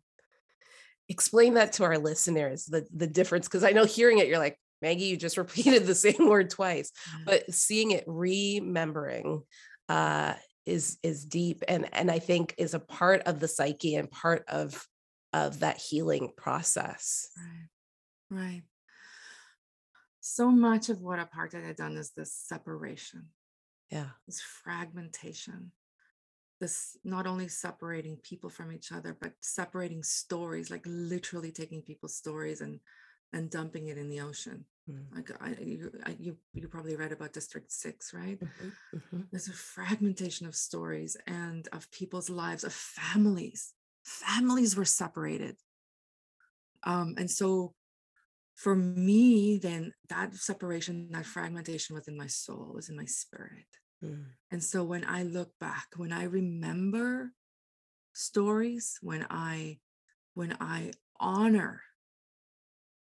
Explain that to our listeners, the, the difference, because I know hearing it, you're like, Maggie, you just repeated the same word twice, but seeing it remembering uh, is is deep and and I think is a part of the psyche and part of of that healing process. Right. Right so much of what apartheid had done is this separation. Yeah. This fragmentation. This not only separating people from each other but separating stories like literally taking people's stories and and dumping it in the ocean. Mm. like I, you, I, you you probably read about district 6 right? Mm-hmm, mm-hmm. there's a fragmentation of stories and of people's lives of families. Families were separated. Um, and so for me, then that separation, that fragmentation within my soul, was in my spirit. Mm. And so when I look back, when I remember stories, when I when I honor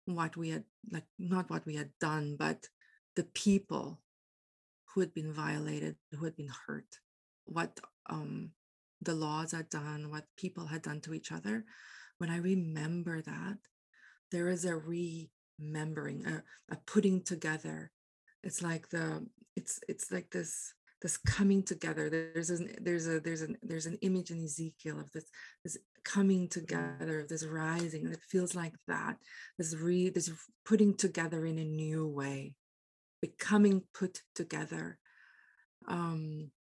what we had like not what we had done, but the people who had been violated, who had been hurt, what um the laws had done, what people had done to each other, when I remember that, there is a remembering, a, a putting together. It's like the it's it's like this this coming together. There's an there's a there's an there's an image in Ezekiel of this this coming together, of this rising, and it feels like that. This re this putting together in a new way, becoming put together. Um,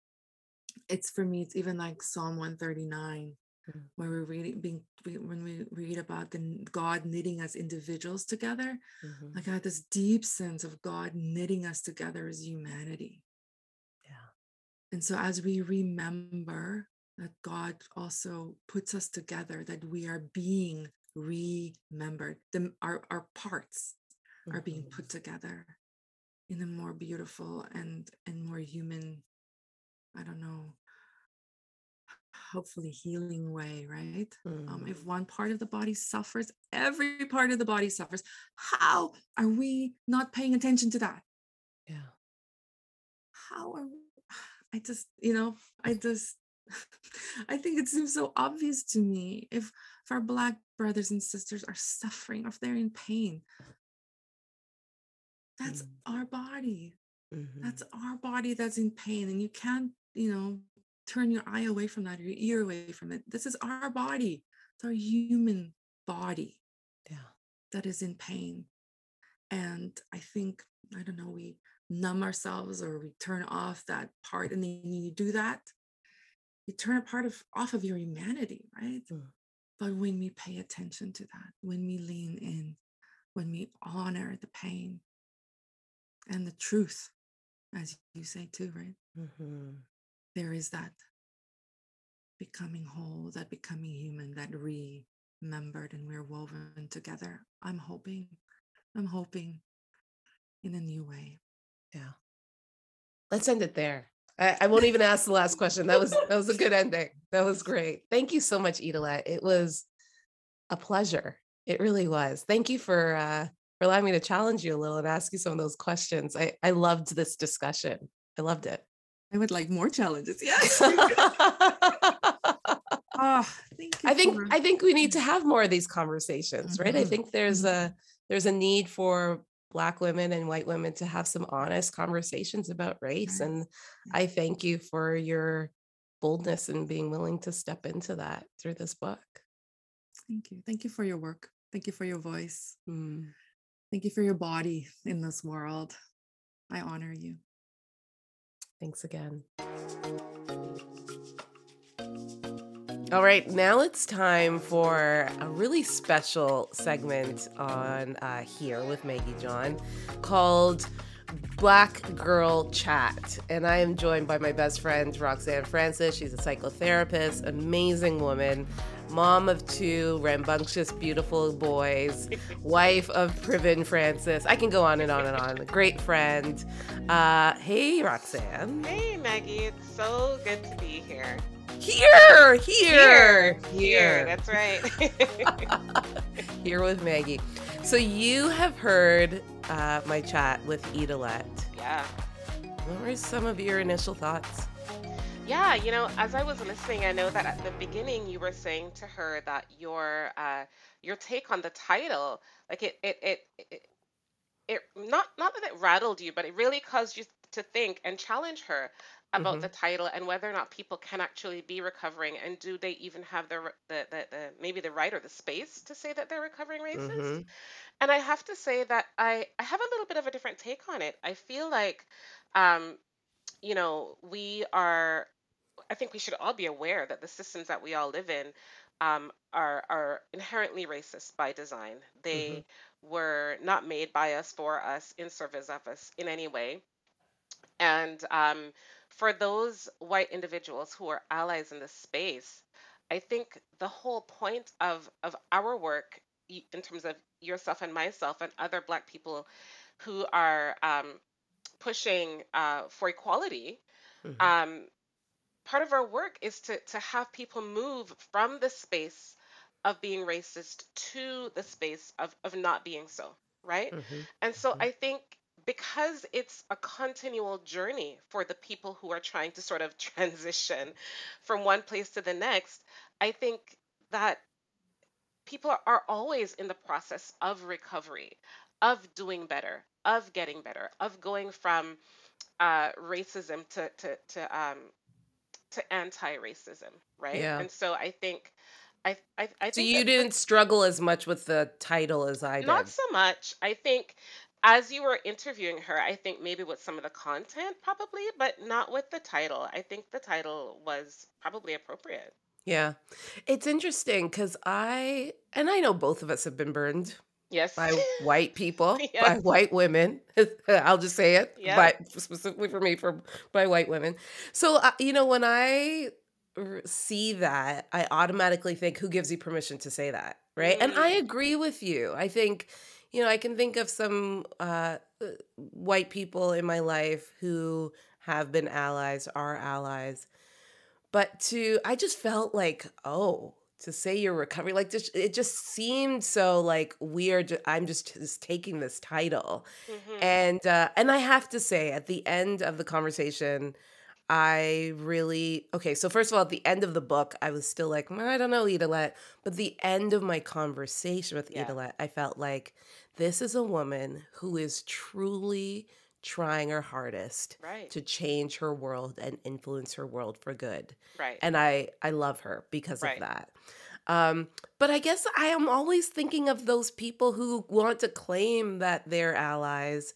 it's for me. It's even like Psalm 139 mm. where we're reading being when we read about the God knitting us individuals together. Mm-hmm. I got this deep sense of God knitting us together as humanity Yeah. and so, as we remember that God also puts us together, that we are being remembered, the, our, our parts mm-hmm. are being put mm-hmm. together in a more beautiful and, and more human, I don't know, hopefully healing way, right? Mm. Um, if mm-hmm. one part of the body suffers, every part of the body suffers. How are we not paying attention to that? Yeah. How are we? I just, you know, I just, I think it seems so obvious to me if, if our Black brothers and sisters are suffering, if they're in pain, that's mm-hmm. our body. Mm-hmm. That's our body that's in pain. And you can't, you know, turn your eye away from that or your ear away from it. This is our body. It's our human body yeah. that is in pain. And I think, I don't know, we numb ourselves or we turn off that part and then you do that you turn a part of off of your humanity right mm. but when we pay attention to that when we lean in when we honor the pain and the truth as you say too right mm-hmm. There is that becoming whole that becoming human that remembered and we're woven together i'm hoping i'm hoping in a new way yeah. Let's end it there. I, I won't even ask the last question. That was that was a good ending. That was great. Thank you so much, Idelette. It was a pleasure. It really was. Thank you for uh, for allowing me to challenge you a little and ask you some of those questions. I, I loved this discussion. I loved it. I would like more challenges. Yes. oh, I think for- I think we need to have more of these conversations, mm-hmm. right? I mm-hmm. think there's mm-hmm. a there's a need for black women and white women to have some honest conversations about race and i thank you for your boldness and being willing to step into that through this book thank you thank you for your work thank you for your voice mm. thank you for your body in this world i honor you thanks again all right, now it's time for a really special segment on uh, here with Maggie John called Black Girl Chat. And I am joined by my best friend, Roxanne Francis. She's a psychotherapist, amazing woman, mom of two rambunctious, beautiful boys, wife of Priven Francis. I can go on and on and on. great friend. Uh, hey, Roxanne. Hey, Maggie. It's so good to be here. Here, here, here, here. That's right. here with Maggie. So you have heard uh, my chat with Idelette. Yeah. What were some of your initial thoughts? Yeah, you know, as I was listening, I know that at the beginning you were saying to her that your uh, your take on the title, like it, it, it, it, it not not that it rattled you, but it really caused you to think and challenge her about mm-hmm. the title and whether or not people can actually be recovering and do they even have the, the, the, the maybe the right or the space to say that they're recovering racist mm-hmm. and i have to say that i i have a little bit of a different take on it i feel like um you know we are i think we should all be aware that the systems that we all live in um, are are inherently racist by design they mm-hmm. were not made by us for us in service of us in any way and um, for those white individuals who are allies in this space, I think the whole point of, of our work, in terms of yourself and myself and other Black people who are um, pushing uh, for equality, Mm-hmm. Um, part of our work is to to have people move from the space of being racist to the space of of not being so, right? Mm-hmm. And so mm-hmm. I think because it's a continual journey for the people who are trying to sort of transition from one place to the next, I think that people are always in the process of recovery, of doing better, of getting better, of going from uh, racism to to to um, to anti-racism, right? Yeah. And so I think I I, I So you didn't struggle as much with the title as I did. not so much. I think as you were interviewing her, I think maybe with some of the content probably, but not with the title. I think the title was probably appropriate. Yeah. It's interesting because I, and I know both of us have been burned Yes. by white people, by white women. I'll just say it, Yeah. but specifically for me, for by white women. So, uh, you know, when I see that, I automatically think, who gives you permission to say that? Right. And I mm. agree with you. I think, you know, I can think of some uh, uh, white people in my life who have been allies, are allies. But to, I just felt like, oh, to say you're recovering, like just it just seemed so like weird. I'm just, just taking this title, mm-hmm. and uh, and I have to say, at the end of the conversation, I really okay. So first of all, at the end of the book, I was still like, I don't know, Idelette. But the end of my conversation with yeah. I felt like this is a woman who is truly trying her hardest right. to change her world and influence her world for good. Right. And I I love her because right. of that. Um, but I guess I am always thinking of those people who want to claim that they're allies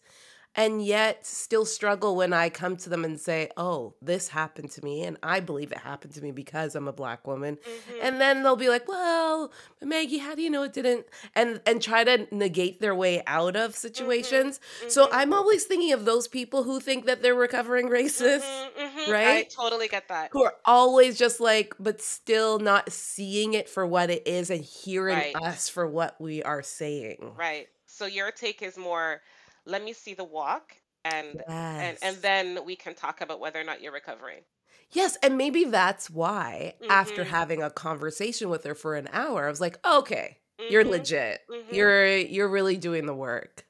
and yet still struggle when I come to them and say, "Oh, this happened to me, and I believe it happened to me because I'm a black woman." Mm-hmm. And then they'll be like, "Well, Maggie, how do you know it didn't?" and and try to negate their way out of mm-hmm. situations. Mm-hmm. So I'm always thinking of those people who think that they're recovering racist, mm-hmm. mm-hmm. right? I totally get that. Who are always just like, but still not seeing it for what it is and hearing right. us for what we are saying. Right. So your take is more let me see the walk and and and then we can talk about whether or not you're recovering. Yes, and maybe that's why after hmm having a conversation with her for an hour, I was like, "Okay, you're hmm legit. hmm You're you're really doing the work."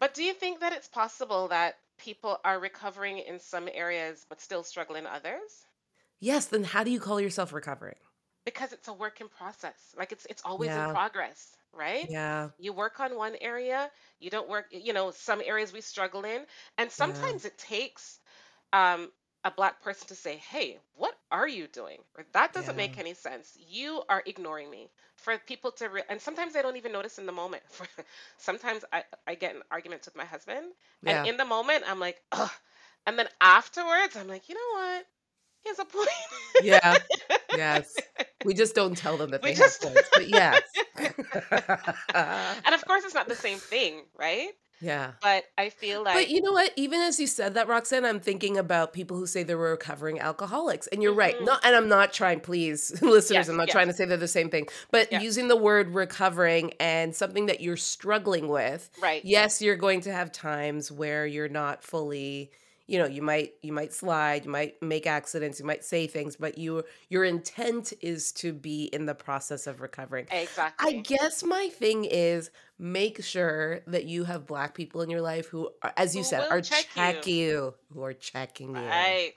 But do you think that it's possible that people are recovering in some areas but still struggling in others? Yes, then how do you call yourself recovering? Because it's a work in process. Like it's it's always in progress right? Yeah. You work on one area, you don't work, you know, some areas we struggle in. And Yeah. sometimes it takes um, a black person to say, hey, what are you doing? Or that doesn't Yeah. make any sense. You are ignoring me. For people to, re- and sometimes I don't even notice in the moment. sometimes I, I get in arguments with my husband, and in the moment, I'm like, ugh. And then afterwards, I'm like, you know what? He has a point. Yeah. Yes. We just don't tell them that we they just... have points. But yes. and of course it's not the same thing, right? Yeah. But I feel like But you know what? Even as you said that, Roxanne, I'm thinking about people who say they're recovering alcoholics. And you're mm-hmm. right. Not and I'm not trying, please, listeners, yes, I'm not yes. trying to say they're the same thing. But using the word recovering and something that you're struggling with. Right. Yes, you're going to have times where you're not fully you know you might you might slide you might make accidents you might say things but you your intent is to be in the process of recovering exactly i guess my thing is make sure that you have black people in your life who are, as you who said are check checking you. you. who are checking you right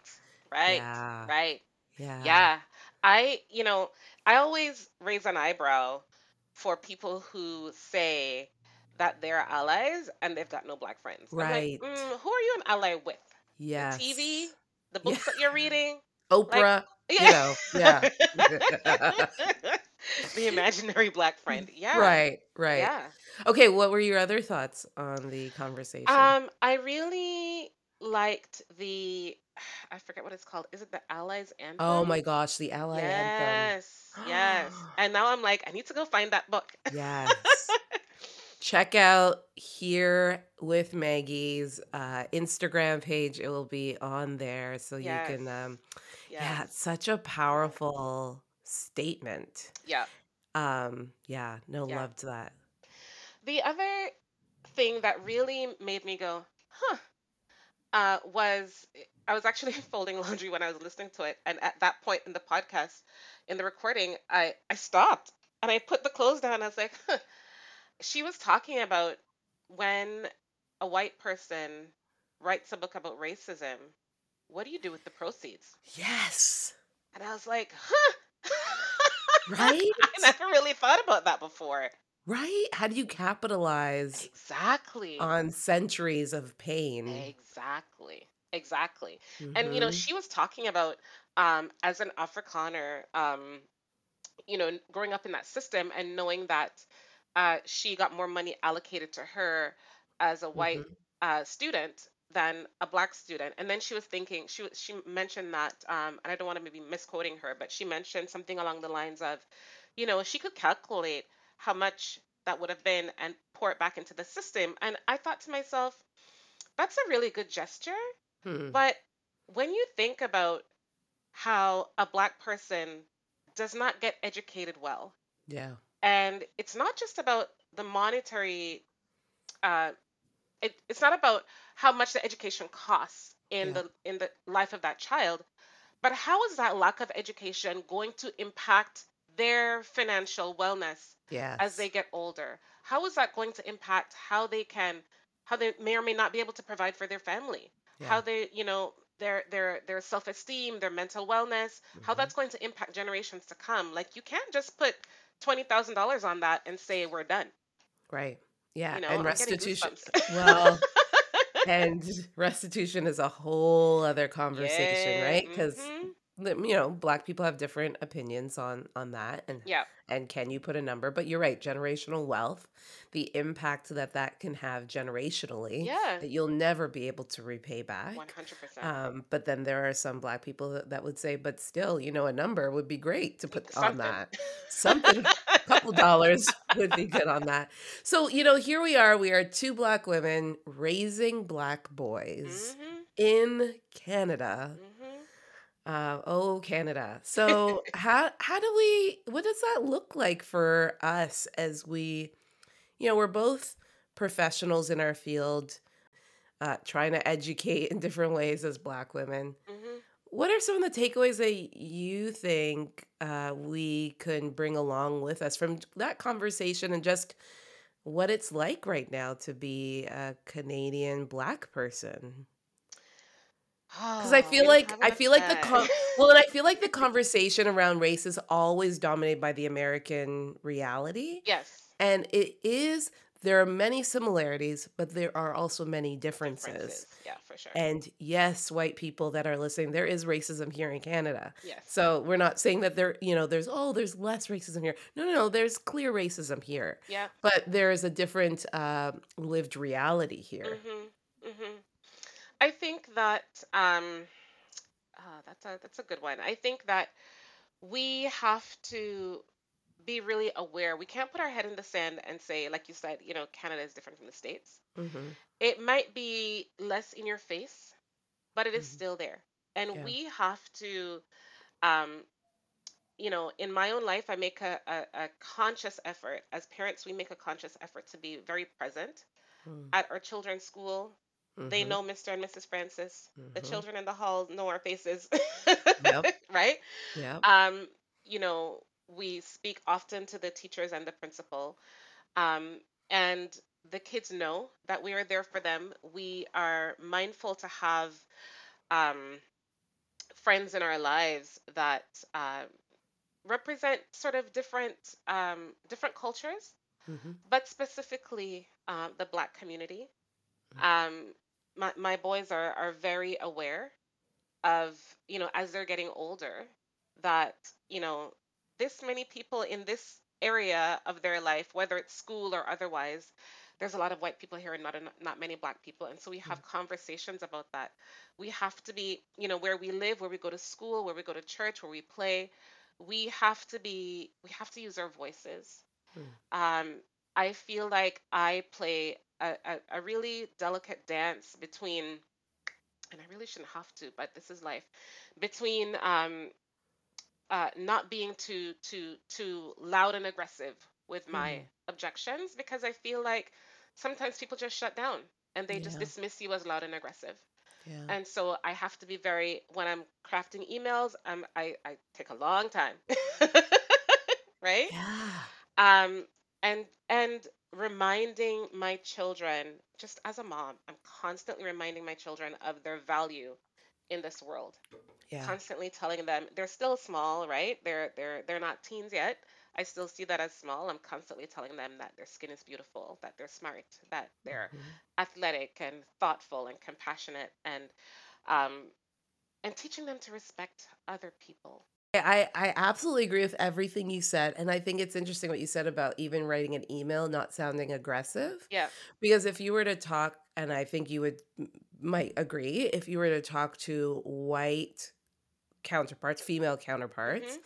right yeah. right yeah yeah i you know i always raise an eyebrow for people who say that they're allies and they've got no black friends. Right. Like, mm, who are you an ally with? Yes. The TV, the books yeah. that you're reading, Oprah. Like, yeah. You know, yeah. the imaginary black friend. Yeah. Right, right. Yeah. Okay, what were your other thoughts on the conversation? Um, I really liked the I forget what it's called. Is it the Allies Anthem? Oh my gosh, the Ally Anthem. Yes, yes. And now I'm like, I need to go find that book. Yes check out here with Maggie's uh, Instagram page. It will be on there, so you can. Um, yeah, it's such a powerful statement. Yeah. Um, yeah, no, Yeah. loved that. The other thing that really made me go, huh, uh, was I was actually folding laundry when I was listening to it, and at that point in the podcast, in the recording, I I stopped and I put the clothes down. I was like, huh. She was talking about when a white person writes a book about racism, what do you do with the proceeds? Yes. And I was like, huh. Right? I never really thought about that before. Right? How do you capitalize Exactly. on centuries of pain? Exactly. Exactly. And you know, hmm she was talking about um as an Afrikaner, um, you know, growing up in that system and knowing that uh she got more money allocated to her as a white hmm uh student than a black student. And then she was thinking, she she mentioned that, um, and I don't want to maybe misquoting her, but she mentioned something along the lines of, you know, she could calculate how much that would have been and pour it back into the system. And I thought to myself, that's a really good gesture. Hmm. But when you think about how a black person does not get educated well, Yeah. And it's not just about the monetary, uh, it, it's not about how much the education costs in Yeah. the in the life of that child, but how is that lack of education going to impact their financial wellness as they get older? How is that going to impact how they can, how they may or may not be able to provide for their family? Yeah. How they, you know, their their their self-esteem, their mental wellness, how hmm that's going to impact generations to come. Like you can't just put twenty thousand dollars on that and say we're done. Right. Yeah. You know, And restitution. Well, and restitution is a whole other conversation, yeah. right? Because Mm-hmm. You know, black people have different opinions on on that, and Yeah. and can you put a number? But you're right, generational wealth, the impact that that can have generationally, Yeah. that you'll never be able to repay back. hundred percent. Um, but then there are some black people that, would say, but still, you know, a number would be great to put on that. Something, a couple dollars would be good on that. So, you know, here we are. We are two black women raising black boys mm-hmm. in Canada. Mm-hmm. Uh, oh, Canada. So, how how do we? What does that look like for us as we, you know, we're both professionals in our field, uh, trying to educate in different ways as black women. Mm-hmm. What are some of the takeaways that you think uh, we can bring along with us from that conversation and just what it's like right now to be a Canadian black person? Because I Oh, feel like I feel like the con- well, and I feel like the conversation around race is always dominated by the American reality, yes. and it is. There are many similarities, but there are also many differences. Differences. Yeah, for sure. And yes, white people that are listening, there is racism here in Canada. Yes. So we're not saying that there, you know, there's oh, there's less racism here. No, no, no. There's clear racism here, Yeah. but there is a different uh, lived reality here. Mm-hmm. Mm-hmm. I think that um, uh, that's a that's a good one. I think that we have to be really aware. We can't put our head in the sand and say, like you said, you know, Canada is different from the States. hmm It might be less in your face, but it is hmm still there. And Yeah. we have to, um, you know, in my own life, I make a, a, a conscious effort. As parents, we make a conscious effort to be very present at our children's school. They Mm-hmm. know Mr. and Mrs. Francis. The hmm children in the hall know our faces, Yep. right? Yep. Um, you know, we speak often to the teachers and the principal. Um, and the kids know that we are there for them. We are mindful to have um, friends in our lives that uh, represent sort of different um, different cultures, hmm but specifically um, the Black community. Mm. Um, my my boys are are very aware of you know as they're getting older that you know this many people in this area of their life, whether it's school or otherwise, there's a lot of white people here and not not many black people, and so we have conversations about that. We have to be, you know, where we live, where we go to school, where we go to church, where we play. We have to be, we have to use our voices. Mm. Um, I feel like I play a, a, a really delicate dance between, and I really shouldn't have to, but this is life, between um, uh, not being too too too loud and aggressive with my Mhm. objections because I feel like sometimes people just shut down and they just dismiss you as loud and aggressive. Yeah. And so I have to be very when I'm crafting emails, um, I I take a long time, right? Yeah. Um, and and reminding my children, just as a mom, I'm constantly reminding my children of their value in this world. Yeah. Constantly telling them they're still small, right? They're they're they're not teens yet. I still see that as small. I'm constantly telling them that their skin is beautiful, that they're smart, that they're Mhm. athletic and thoughtful and compassionate and um and teaching them to respect other people. I, I absolutely agree with everything you said. And I think it's interesting what you said about even writing an email not sounding aggressive. Yeah. Because if you were to talk, and I think you would might agree, if you were to talk to white counterparts, female counterparts,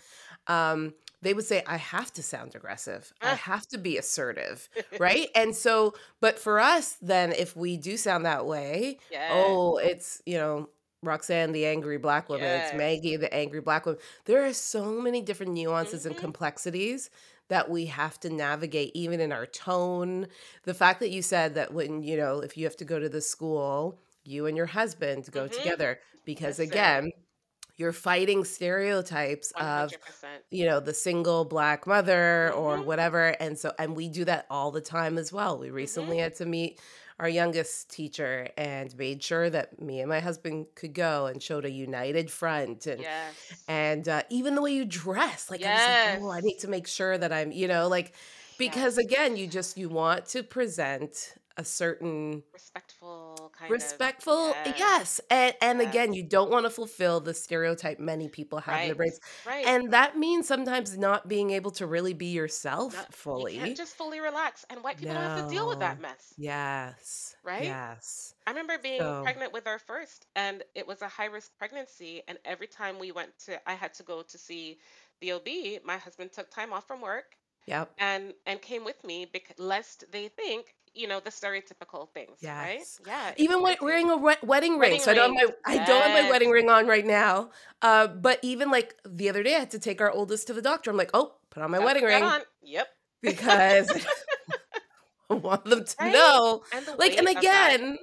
Mhm. um, they would say, I have to sound aggressive. I Ah. have to be assertive. Right. And so, but for us, then if we do sound that way, Yes. oh, it's, you know, Roxanne, the angry black woman, it's Maggie, the angry black woman. There are so many different nuances and Mhm. complexities that we have to navigate, even in our tone. The fact that you said that when, you know, if you have to go to the school, you and your husband go Mhm. together, because Listen. again, you're fighting stereotypes of 100%. you know the single black mother or Mhm. whatever and so and we do that all the time as well we Mm-hmm. recently had to meet our youngest teacher and made sure that me and my husband could go and showed a united front and Yes. and uh, even the way you dress like i was like oh i need to make sure that i'm you know like because Yes. again you just you want to present a certain Respectful kind of. respectful Yes. yes and and Yes. again you don't want to fulfill the stereotype many people have in their Right. brains Right. and that means sometimes not being able to really be yourself Not, you can't just fully relax. And white people don't have to deal with that mess. yes Right? yes I remember being so pregnant with our first, and it was a high risk pregnancy. And every time we went to, I had to go to see the OB. My husband took time off from work yep and and came with me because lest they think, you know, the stereotypical things, right? Yeah, even crazy. wearing a we- wedding ring Wedding so i don't have my i don't have my wedding ring on right now uh but even like the other day i had to take our oldest to the doctor i'm like oh put on my wedding ring on. Yep. because i want them to Right? know And like and again. that.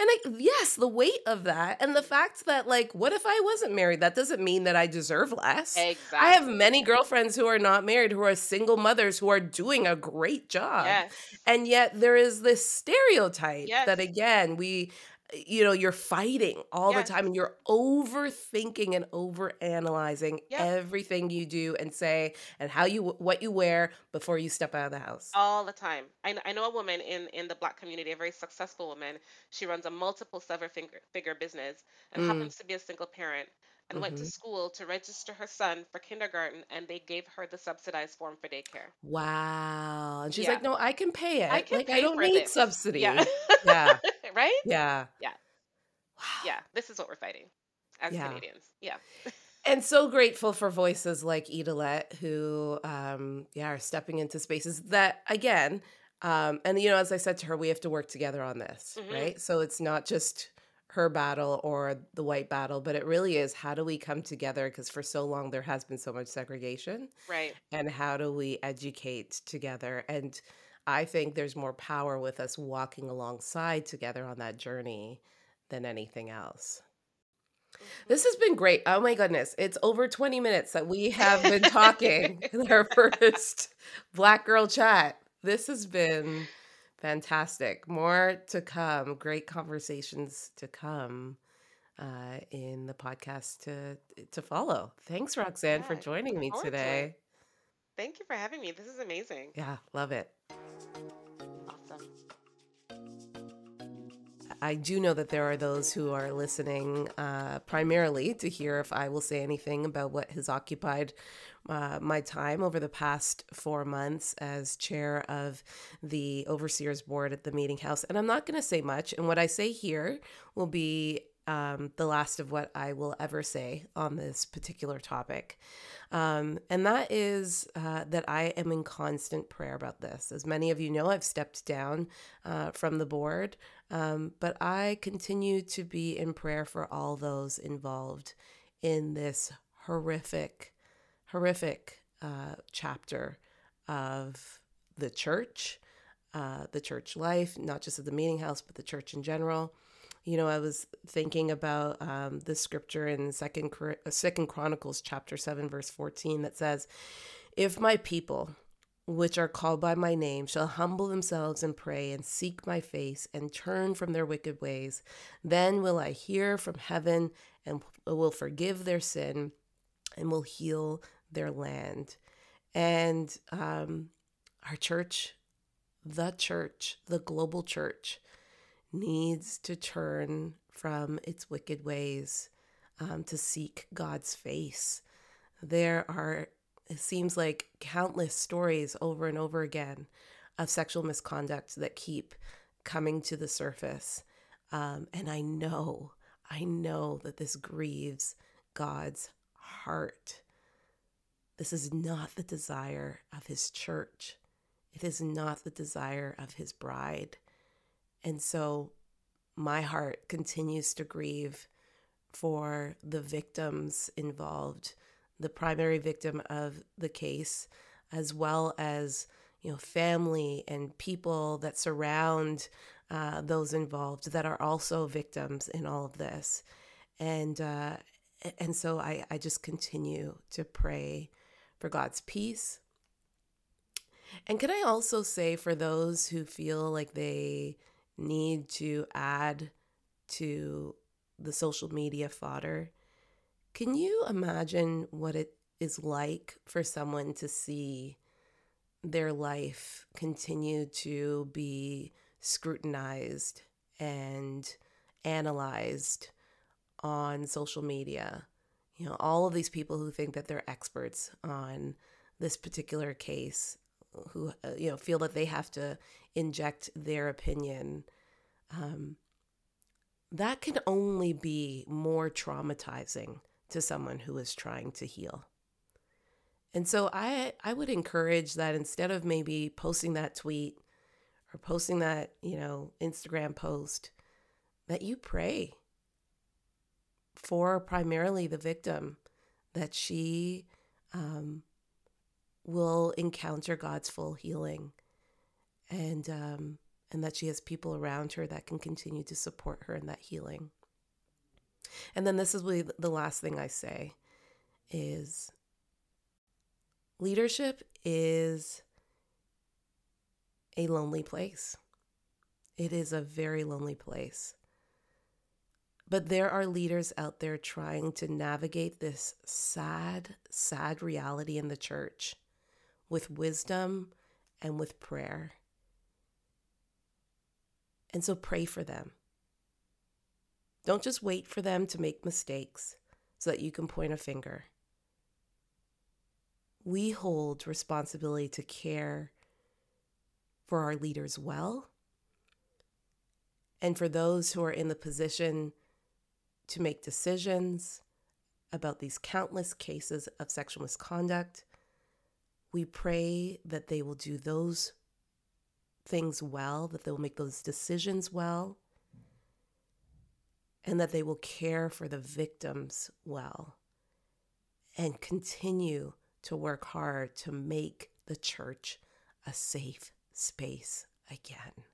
And I, yes the weight of that and the fact that like what if i wasn't married? That doesn't mean that i deserve less. I have many girlfriends who are not married who are single mothers who are doing a great job. Yes. and yet there is this stereotype that again we you know you're fighting all the time and you're overthinking and overanalyzing Yep. everything you do and say and how you what you wear before you step out of the house all the time. I, I know a woman in, in the black community, a very successful woman. She runs a multiple seven figure, figure business and mm, happens to be a single parent and went to hmm school to register her son for kindergarten and they gave her the subsidized form for daycare. wow and she's Yeah. like no i can pay I it can like i don't need subsidy Yeah. yeah right? yeah Yeah. wow Yeah. This is what we're fighting as yeah Canadians. Yeah. and so grateful for voices like Idelette who um yeah are stepping into spaces that again um and you know as I said to her we have to work together on this hmm right so it's not just her battle or the white battle but it really is how do we come together because for so long there has been so much segregation Right. and how do we educate together and I think there's more power with us walking alongside together on that journey than anything else. This hmm has been great. Oh my goodness. It's over 20 minutes that we have been talking in our first Black Girl Chat. This has been fantastic. More to come. Great conversations to come uh, in the podcast to to follow. Thanks, Roxanne, for joining me forward to today. Thank you for having me. This is amazing. Yeah, love it. I do know that there are those who are listening uh, primarily to hear if I will say anything about what has occupied uh, my time over the past four months as chair of the Overseers Board at the Meeting House. And I'm not going to say much. And what I say here will be um, the last of what I will ever say on this particular topic. Um, and that is uh, that I am in constant prayer about this. As many of you know, I've stepped down uh, from the board, um, but I continue to be in prayer for all those involved in this horrific, horrific uh, chapter of the church, uh, the church life, not just of the meeting house, but the church in general. You know, I was thinking about um, the scripture in Second Second Chronicles chapter seven verse fourteen that says, "If my people, which are called by my name, shall humble themselves and pray and seek my face and turn from their wicked ways, then will I hear from heaven and will forgive their sin and will heal their land." And um, our church, the church, the global church, needs to turn from its wicked ways um, to seek God's face. There are, it seems like, countless stories over and over again of sexual misconduct that keep coming to the surface. Um, and I know, I know that this grieves God's heart. This is not the desire of his church. It is not the desire of his bride. And so my heart continues to grieve for the victims involved, the primary victim of the case, as well as you know family and people that surround uh, those involved that are also victims in all of this, and uh, and so I I just continue to pray for God's peace. And can I also say for those who feel like they need to add to the social media fodder, can you imagine what it is like for someone to see their life continue to be scrutinized and analyzed on social media? You know, all of these people who think that they're experts on this particular case who uh, you know feel that they have to inject their opinion um, that can only be more traumatizing to someone who is trying to heal. And so i i would encourage that instead of maybe posting that tweet or posting that you know instagram post that you pray for primarily the victim that she um, will encounter God's full healing and um, and that she has people around her that can continue to support her in that healing. And then this is really the last thing I say is leadership is a lonely place. It is a very lonely place. But there are leaders out there trying to navigate this sad, sad reality in the church with wisdom and with prayer. And so pray for them. Don't just wait for them to make mistakes so that you can point a finger. We hold responsibility to care for our leaders well and for those who are in the position to make decisions about these countless cases of sexual misconduct we pray that they will do those things well, that they will make those decisions well, and that they will care for the victims well and continue to work hard to make the church a safe space again.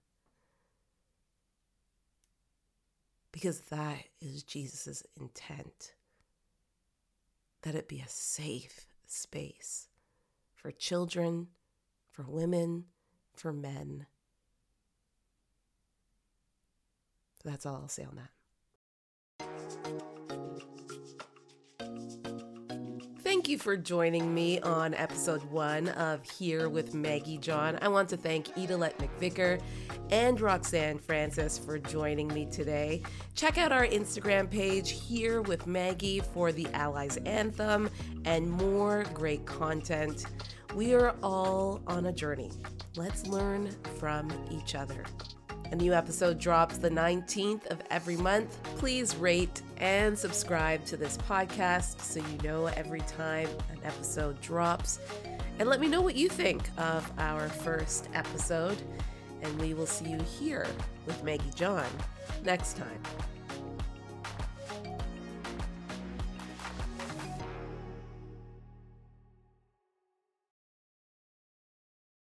Because that is Jesus' intent that it be a safe space for children, for women, for men. That's all I'll say on that. Thank you for joining me on episode one of Here with Maggie John. I want to thank Idelette McVicker and Roxanne Francis for joining me today. Check out our Instagram page, Here with Maggie, for the Allies Anthem and more great content. We are all on a journey. Let's learn from each other. A new episode drops the 19th of every month. Please rate and subscribe to this podcast so you know every time an episode drops. And let me know what you think of our first episode. And we will see you here with Maggie John next time.